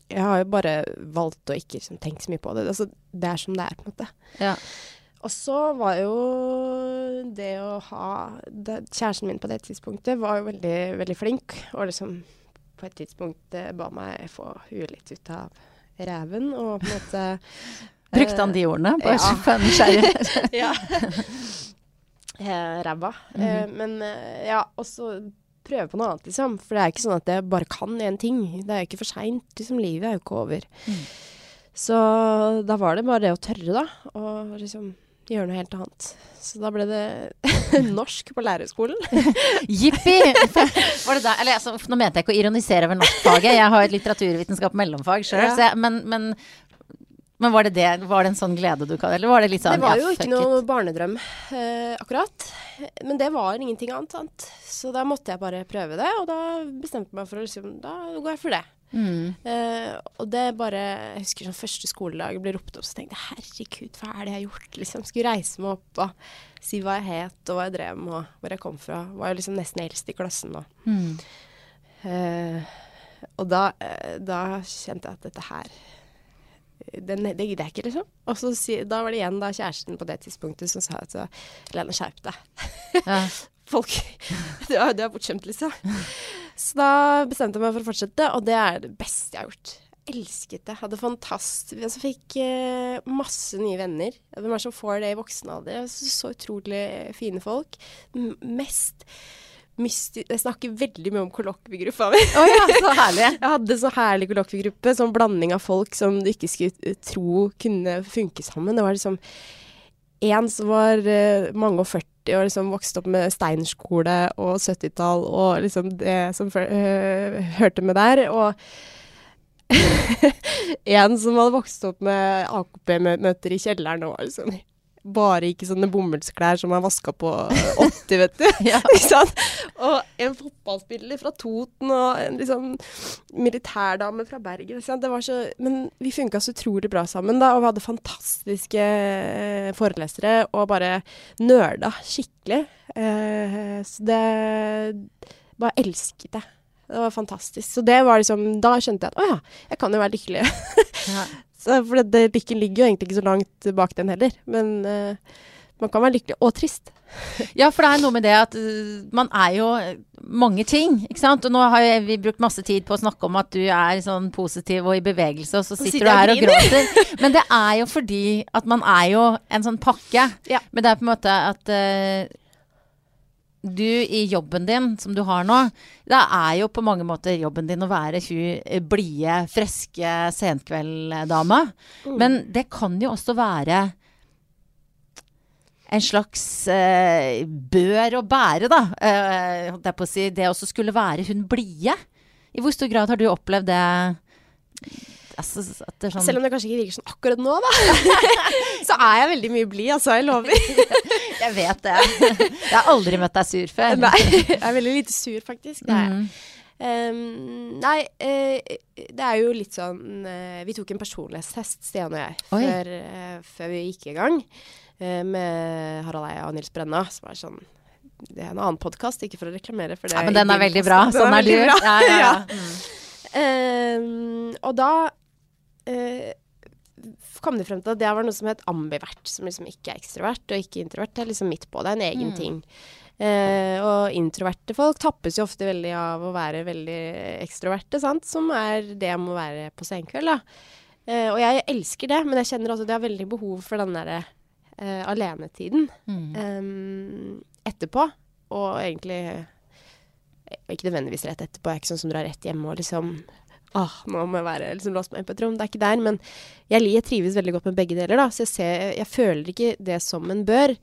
Jeg har jo bare valgt å ikke liksom, tenke så mye på det. Altså, det er som det er, på en måte. Ja. Og så var jo det å ha det, Kjæresten min på det tidspunktet var jo veldig, veldig flink, og liksom på et tidspunkt eh, ba meg få huet litt ut av reven og på en måte Brukte han de ordene? Bare ja. for nysgjerrig. ja. eh, ræva. eh, men eh, ja, og så prøve på noe annet, liksom. For det er ikke sånn at jeg bare kan én ting. Det er jo ikke for seint. Liksom, livet er jo ikke over. Mm. Så da var det bare det å tørre, da. Og liksom gjøre noe helt annet. Så da ble det norsk på lærerskolen. Jippi! Var det der? Eller, altså, nå mente jeg ikke å ironisere over norskfaget. Jeg har et litteraturvitenskap mellomfag sjøl, Ja. men, men, men var det det? Var det en sånn glede du kan Eller var det litt sånn Det var jo ja, ikke noe barnedrøm, eh, akkurat. Men det var ingenting annet, sant. Så da måtte jeg bare prøve det, og da bestemte jeg meg for å liksom Da går jeg for det. Mm. Eh, og det bare Jeg husker sånn første skoledag jeg ble ropt opp, så tenkte jeg herregud, hva er det jeg har gjort? Liksom Skulle reise meg opp og si hva jeg het, og hva jeg drev med, og hvor jeg kom fra. Var jo liksom nesten eldst i klassen da. Mm. Eh, og da, eh, da kjente jeg at dette her det, det gidder jeg ikke, liksom. Og så da var det igjen da kjæresten på det tidspunktet som sa at så, Lene, skjerp deg. Ja. Folk Du er, er bortskjemt, liksom. Så da bestemte jeg meg for å fortsette, og det er det beste jeg har gjort. Elsket det. Hadde fantastisk altså, Fikk eh, masse nye venner. Hvem er det som får det i voksen alder? Altså, så utrolig fine folk. M mest mysti... Jeg snakker veldig mye om kollokviegruppa mi. Oh, ja, så herlig. Jeg hadde så herlig kollokviegruppe, sånn blanding av folk som du ikke skulle eh, tro kunne funke sammen. Det var liksom en som var uh, mange og 40 og liksom vokste opp med steinskole og 70-tall og liksom det som eh, hørte med der. Og en som hadde vokst opp med AKP-møter i kjelleren og var liksom bare gikk i sånne bomullsklær som er vaska på 80, vet du. Ja. Og en fotballspiller fra Toten og en liksom militærdame fra Bergen. Det var så, men vi funka så utrolig bra sammen, da, og vi hadde fantastiske eh, forelesere og bare nerda skikkelig. Eh, så det Bare elsket det. Det var fantastisk. Så det var liksom Da skjønte jeg at å ja, jeg kan jo være lykkelig. Ja. For det, det, lykken ligger jo egentlig ikke så langt bak den heller. Men uh, man kan være lykkelig og trist. Ja, for det er noe med det at uh, man er jo mange ting, ikke sant. Og nå har jeg, vi brukt masse tid på å snakke om at du er sånn positiv og i bevegelse, og så sitter, sitter du her og og gråter. Men det er jo fordi at man er jo en sånn pakke. Ja. Men det er på en måte at uh, du i jobben din, som du har nå, det er jo på mange måter jobben din å være hun blide, friske senkvelddama. Men det kan jo også være en slags eh, bør å bære, da. Eh, på å si. Det også skulle være hun blide. I hvor stor grad har du opplevd det? Altså, er sånn Selv om det kanskje ikke virker sånn akkurat nå, da. så er jeg veldig mye blid, altså. Jeg lover. Jeg vet det. Jeg har aldri møtt deg sur før. Nei, jeg er veldig lite sur, faktisk. Det er jeg. Mm. Ehm, nei, uh, det er jo litt sånn uh, Vi tok en personlighetstest, Stian og jeg, før, uh, før vi gikk i gang. med Harald Eia og Nils Brenna, som er sånn Det er en annen podkast, ikke for å reklamere for det. Ja, men den er veldig bra. Sånn er du. bra. Ja, ja, ja. Ja. Um, og da eh, kom det frem til at det var noe som het ambivert, som liksom ikke er ekstrovert og ikke introvert. Det er liksom midt på. Det er en egen Mm. ting. Eh, og introverte folk tappes jo ofte veldig av å være veldig ekstroverte, sant? som er det jeg må være på senkveld. Da. Eh, og jeg elsker det, men jeg kjenner også at jeg har veldig behov for den derre eh, alenetiden Mm. em, etterpå. Og egentlig eh, ikke nødvendigvis rett etterpå. Jeg er ikke sånn som drar rett hjem og liksom Åh, nå må jeg være liksom låst meg inn på et rom. Det er ikke der. Men jeg, jeg trives veldig godt med begge deler, da. Så jeg, ser, jeg føler ikke det som en bør.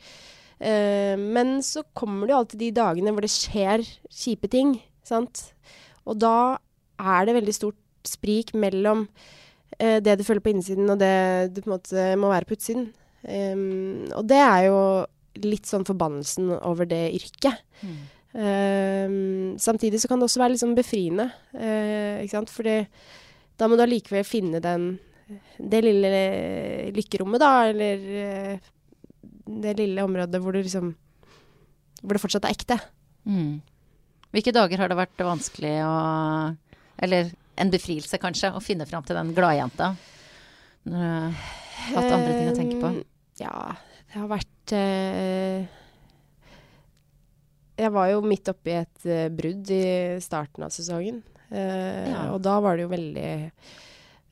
Uh, men så kommer det jo alltid de dagene hvor det skjer kjipe ting, sant. Og da er det veldig stort sprik mellom uh, det du føler på innsiden, og det du på en måte må være på utsiden. Um, og det er jo litt sånn forbannelsen over det yrket. Mm. Ehm, samtidig så kan det også være sånn befriende, Uh, ikke sant. Fordi da må du allikevel finne den det lille lykkerommet, da, eller uh, det lille området hvor du liksom Hvor det fortsatt er ekte. Mm. Hvilke dager har det vært vanskelig å Eller en befrielse, kanskje, å finne fram til den gladjenta? Når du har hatt andre ting å tenke på? Ehm, Ja, det har vært eh, Jeg var jo midt oppi et uh, brudd i starten av sesongen. Uh, Ja. Og da var det jo veldig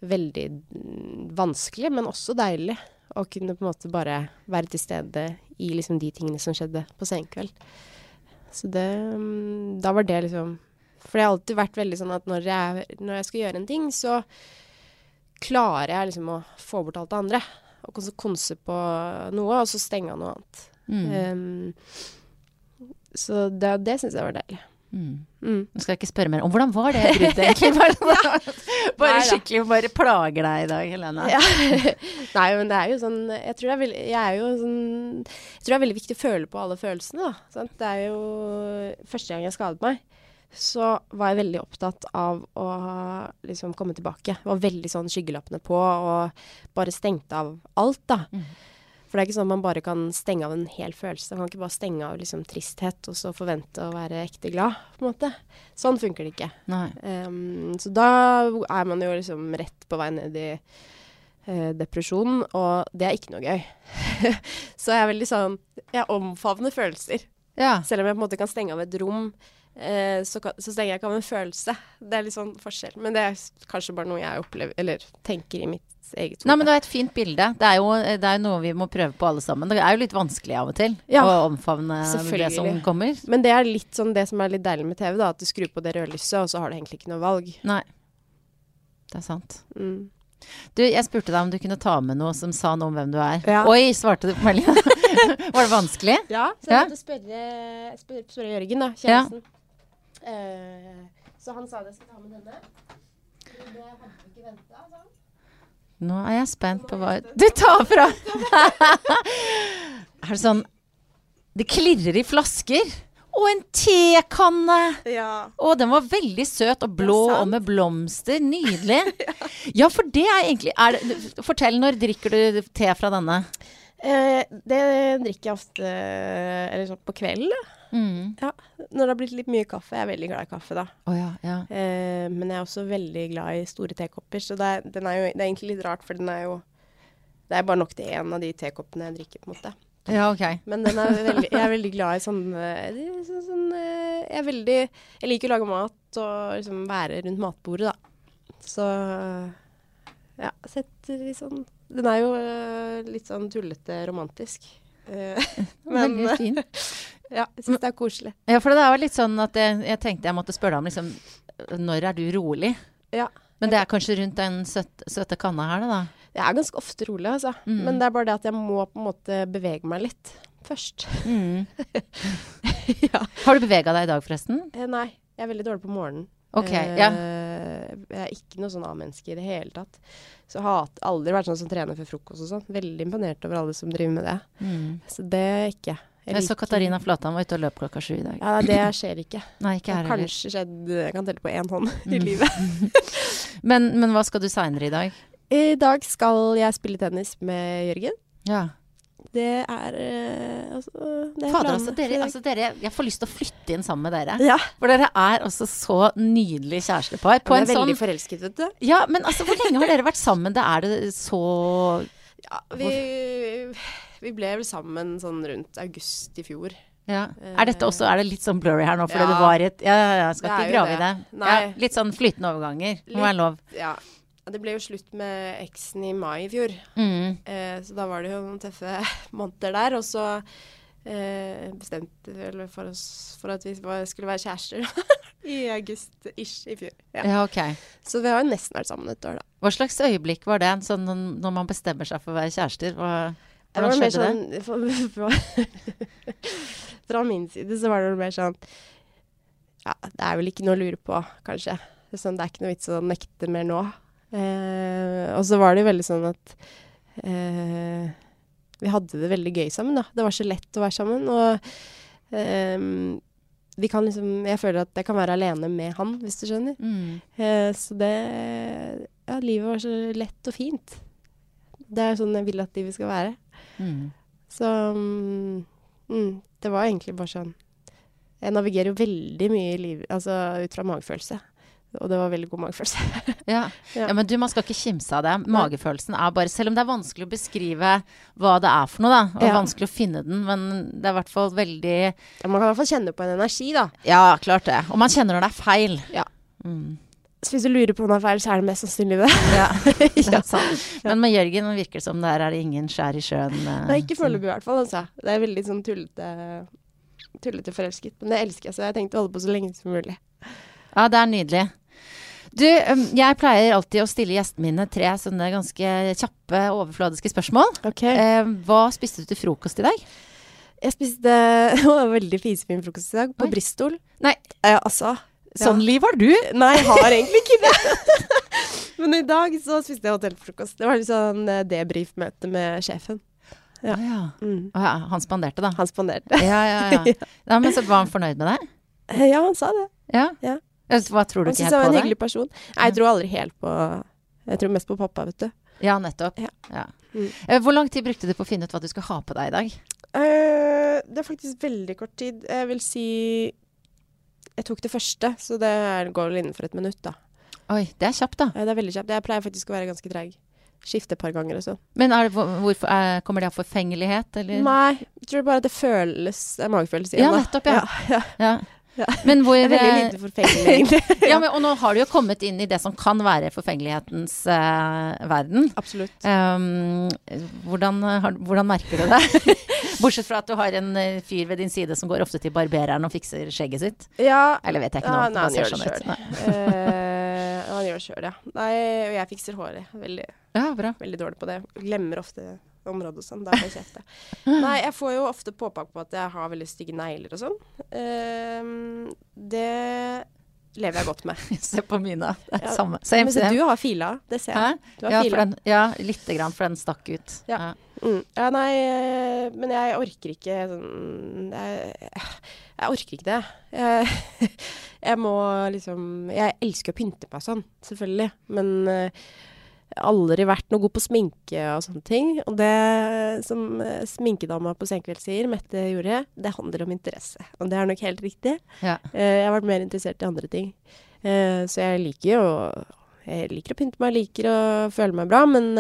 Veldig mm, vanskelig, men også deilig å kunne på en måte bare være til stede i liksom de tingene som skjedde på senkveld. Så det um, Da var det liksom For det har alltid vært veldig sånn at når jeg, når jeg skal gjøre en ting, så klarer jeg liksom å få bort alt det andre. Og konse- på noe, og så stenge av noe annet. Mm. Ehm, så det, det syns jeg var deilig. Mm. Mm. Nå skal jeg ikke spørre mer om hvordan var det bruddet egentlig? Bare, bare skikkelig bare plager deg i dag, Helene. Ja. Nei, men det er jo sånn Jeg tror det er veldig, er jo sånn, jeg tror det er veldig viktig å føle på alle følelsene, da. Sant? Det er jo Første gang jeg skadet meg, så var jeg veldig opptatt av å liksom komme tilbake. Jeg var veldig sånn skyggelappene på og bare stengte av alt, da. Mm. For det er ikke sånn at man bare kan stenge av en hel følelse. Man kan ikke bare stenge av liksom tristhet og så forvente å være ekte glad, på en måte. Sånn funker det ikke. Ehm, så da er man jo liksom rett på vei ned i Uh, depresjon, og det er ikke noe gøy. så jeg er veldig sånn Jeg omfavner følelser. Ja. Selv om jeg på en måte kan stenge av et rom, eh, så, kan, så stenger jeg ikke av en følelse. Det er litt sånn forskjell. Men det er kanskje bare noe jeg opplever, eller tenker i mitt eget Nei, men det er et fint bilde. Det er, jo, det er jo noe vi må prøve på alle sammen. Det er jo litt vanskelig av og til Ja, å omfavne det som kommer. Men det er litt sånn det som er litt deilig med TV, da. At du skrur på det røde lyset, og så har du egentlig ikke noe valg. Nei. Det er sant. Mm. Du, jeg spurte deg om du kunne ta med noe som sa noe om hvem du er. Ja. Oi, svarte du på meldinga. Var det vanskelig? Ja, så Ja. jeg måtte spørre, spørre, spørre Jørgen, da, Ja. kjæresten. Eh, så han sa det, jeg skal ta med denne. Det hadde vi ikke venta, sa han. Nå er jeg spent på hva Du tar fra! er det sånn Det klirrer i flasker. Og en tekanne! Ja. Å, den var veldig søt og blå Ja, og med blomster. Nydelig. ja, for det er egentlig er det, Fortell, når drikker du te fra denne? Eh, det drikker jeg ofte eller sånn på kvelden. Mm. Ja. Når det har blitt litt mye kaffe. Jeg er veldig glad i kaffe, da. Oh, ja, ja. Eh, men jeg er også veldig glad i store tekopper. Så det er, den er jo, det er egentlig litt rart, for den er jo Det er bare nok til én av de tekoppene jeg drikker, på en måte. Ja, ok. Men den er veldig, jeg er veldig glad i sånn, eh, sånn, sånn Jeg er veldig Jeg liker å lage mat og liksom være rundt matbordet, da. Så ja, setter litt sånn Den er jo eh, litt sånn tullete romantisk. Eh, men Veldig fin. ja, jeg syns det er koselig. Ja, for det var litt sånn at jeg, jeg tenkte jeg måtte spørre deg om liksom Når er du rolig? Ja. Men det er kanskje rundt den søt, søte kanna her, da? Jeg er ganske ofte rolig, altså. Mm. Men det er bare det at jeg må på en måte bevege meg litt først. Mm. ja. Har du bevega deg i dag, forresten? Eh, nei, jeg er veldig dårlig på morgenen. Okay, Eh, ja. Jeg er ikke noe sånn A-menneske i det hele tatt. Så jeg har aldri vært sånn som trener før frokost og sånn. Veldig imponert over alle som driver med det. Mm. Så det er ikke. Jeg så liker- Katarina Flatan var ute og løp klokka sju i dag. Ja, det skjer ikke. Nei, Det ikke her heller. kanskje skjedd Jeg kan telle på én hånd i Mm. livet. Men, men hva skal du seinere i dag? I dag skal jeg spille tennis med Jørgen. Ja. Det er eh, altså, det er Fader, altså dere, altså dere Jeg får lyst til å flytte inn sammen med dere. Ja. For dere er altså så nydelig kjærestepar. På jeg en er sånn veldig forelsket, vet du. Ja, men altså, hvor lenge har dere vært sammen? Det er det så Ja, vi, vi ble vel sammen sånn rundt august i fjor. ja. Er dette også Er det litt sånn blurry her nå fordi Ja. det var et Ja, ja, jeg skal ikke grave i det. Ja, litt sånn flytende overganger. Må være lov. Ja. Det ble jo slutt med eksen i mai i fjor. Mm. Eh, så da var det jo noen tøffe måneder der. Og så eh, bestemte vi for oss for at vi skulle være kjærester i august-ish i fjor. Ja. Ja, ok. Så vi har jo nesten vært sammen et år, da. Hva slags øyeblikk var det, sånn når man bestemmer seg for å være kjærester? Hva, hvordan skjedde det? sånn fra, fra min side så var det mer sånn Ja, det er vel ikke noe å lure på, kanskje. Det er Sånn, det er ikke noe vits å nekte mer nå. Eh, og så var det jo veldig sånn at eh, vi hadde det veldig gøy sammen, da. Det var så lett å være sammen. Og eh, vi kan liksom Jeg føler at jeg kan være alene med han, hvis du skjønner. Mm. Eh, så det Ja, livet var så lett og fint. Det er sånn jeg vil at livet skal være. Mm. Så mm, mm, det var egentlig bare sånn Jeg navigerer jo veldig mye i livet, altså ut fra magefølelse. Og det var veldig god magefølelse. Ja. Ja. ja, men du, man skal ikke kimse av det. Magefølelsen er bare Selv om det er vanskelig å beskrive hva det er for noe, da, og Ja. vanskelig å finne den, men det er i hvert fall veldig Ja, man kan i hvert fall kjenne på en energi, da. Ja, klart det. Og man kjenner når det er feil. Ja. Mm. Så hvis du lurer på om det er feil, så er det mest sannsynlig det. Ja, det er sant. Men med Jørgen virker det som det er det ingen skjær i sjøen. eh, Nei, ikke foreløpig i hvert fall. Altså. Det er veldig sånn tullete, tullete forelsket. Men det elsker jeg, så jeg tenkte å holde på så lenge som mulig. Ja, det er nydelig. Du, jeg pleier alltid å stille gjestene mine tre sånne ganske kjappe, overfladiske spørsmål. Ok. Eh, hva spiste du til frokost i dag? Jeg spiste det var veldig fisefin frokost i dag, på Oi. Bristol. Nei. Eh, altså Sånn liv har du? Nei, jeg har egentlig ikke det. Men i dag så spiste jeg hotellfrokost. Det var litt sånn eh, debrief-møte med sjefen. Ja. Ah, ja. Mm. Ah, ja. Han spanderte, da. Han spanderte. Ja, ja, ja. ja men så var han fornøyd med deg? Eh, Ja, han sa det. Ja. Ja. Hva tror du Han ikke syntes jeg helt var en hyggelig person. Nei, jeg tror aldri helt på Jeg tror mest på pappa, vet du. Ja, nettopp. Ja. Ja. Mm. Eh, Hvor lang tid brukte du på å finne ut hva du skulle ha på deg i dag? Uh, det er faktisk veldig kort tid. Jeg vil si Jeg tok det første, så det går vel innenfor et minutt, da. Oi, det er kjapt, da. Ja, Det er veldig kjapt. Jeg pleier faktisk å være ganske treig. Skifte et par ganger og sånn. Men det, hvorfor, er, kommer det av forfengelighet, eller? Nei, jeg tror bare at det føles Det er magefølelse igjen, da. nettopp, ja. ja. Ja. Ja. Men hvor Det er veldig eh, lite forfengelig, egentlig. ja, men, Og nå har du jo kommet inn i det som kan være forfengelighetens uh, verden. Absolutt. Um, hvordan, har, hvordan merker du det? Bortsett fra at du har en eh, fyr ved din side som går ofte til barbereren og fikser skjegget sitt. Ja, Eller vet jeg ikke noe om. nei, han gjør det sjøl. Eh, han gjør det sjøl, ja. Nei, og jeg fikser håret. Veldig, Ja, bra. veldig dårlig på det. Glemmer ofte området og sånn. Da får jeg kjeft. Nei, jeg får jo ofte påpakk på at jeg har veldig stygge negler og sånn. Uh, det lever jeg godt med. Se på mine. Det er Ja. samme. Same, Men se, du har fila, det ser jeg. Du har Ja, fila. den, ja, lite grann, for den stakk ut. Ja. Mm. Ja, nei, eh, men jeg orker ikke sånn jeg, jeg orker ikke det. Jeg, jeg må liksom Jeg elsker å pynte meg sånn, selvfølgelig. Men eh, aldri vært noe god på sminke og sånne ting. Og det som eh, sminkedama på Senkveld sier, Mette gjorde, det handler om interesse. Og det er nok helt riktig. Ja. Eh, Jeg har vært mer interessert i andre ting. Eh, Så jeg liker jo Jeg liker å pynte meg, liker å føle meg bra, men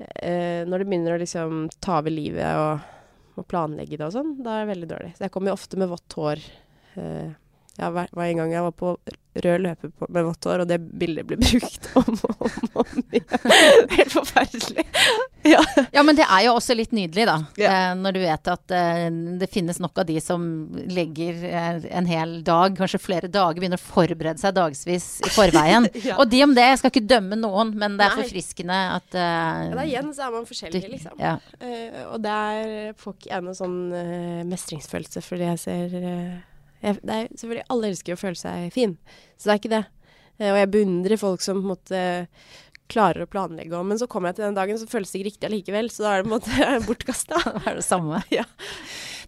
når det begynner å liksom ta over livet og, og planlegge det og sånn, da er det veldig dårlig. Så jeg kommer jo ofte med vått hår. Jeg var, en gang jeg var på rød løper på, med vått hår, og det bildet ble brukt om og om, om igjen. Helt forferdelig. Ja. Ja, men det er jo også litt nydelig, da. Ja. Eh, når du vet at eh, det finnes nok av de som legger eh, en hel dag, kanskje flere dager, begynner å forberede seg dagsvis i forveien. Ja. Og de om det, jeg skal ikke dømme noen, men det er Nei. forfriskende at eh, ja, da igjen så er man forskjellig, liksom. Ja. Eh, og der får ikke jeg noe sånn eh, mestringsfølelse fordi jeg ser jeg, det er, Selvfølgelig, alle elsker å føle seg fin, så det er ikke det. Eh, og jeg beundrer folk som på en måte klarer å planlegge om, men så kommer jeg til den dagen, så føles det ikke riktig allikevel, så da er det på en måte bortkasta. Det er det samme. Ja.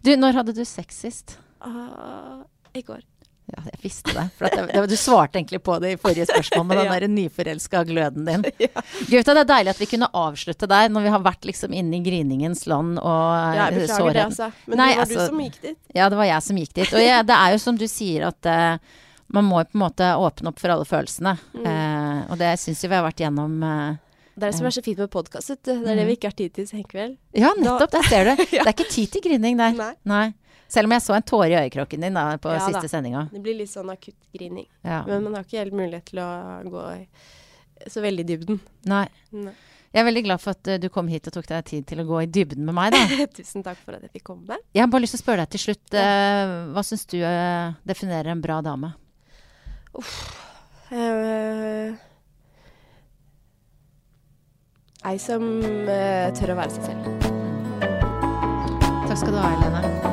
Du, når hadde du sex sist? Uh, I går. Ja, jeg visste det. For at det, det, du svarte egentlig på det i forrige spørsmål med den Ja. der nyforelska gløden din. Ja. Gauta, det er deilig at vi kunne avslutte der, når vi har vært liksom inne i griningens land og Ja, jeg eh, beklager det, altså. Men Nei, det var altså- du som gikk dit. Ja, det var jeg som gikk dit. Og jeg, det er jo som du sier at uh, man må på en måte åpne opp for alle følelsene. Mm. Uh, og det syns jo vi har vært gjennom uh, Det er det som er så fint med podkast. Det er det vi ikke har tid til senkveld. Ja, nettopp, der ser du. Det er ikke tid til grining der. Nei. Nei. Selv om jeg så en tåre i øyekroken din da, på Ja siste sendinga. Det blir litt sånn akutt grining. Ja. Men man har ikke helt mulighet til å gå så veldig i dybden. Nei. Nei. Jeg er veldig glad for at eh, du kom hit og tok deg tid til å gå i dybden med meg, da. Tusen takk for at jeg fikk komme. Jeg har bare lyst til å spørre deg til slutt. eh, hva syns du eh, definerer en bra dame? Eh, ei som uh, tør å være seg selv. Takk skal du ha, Helene.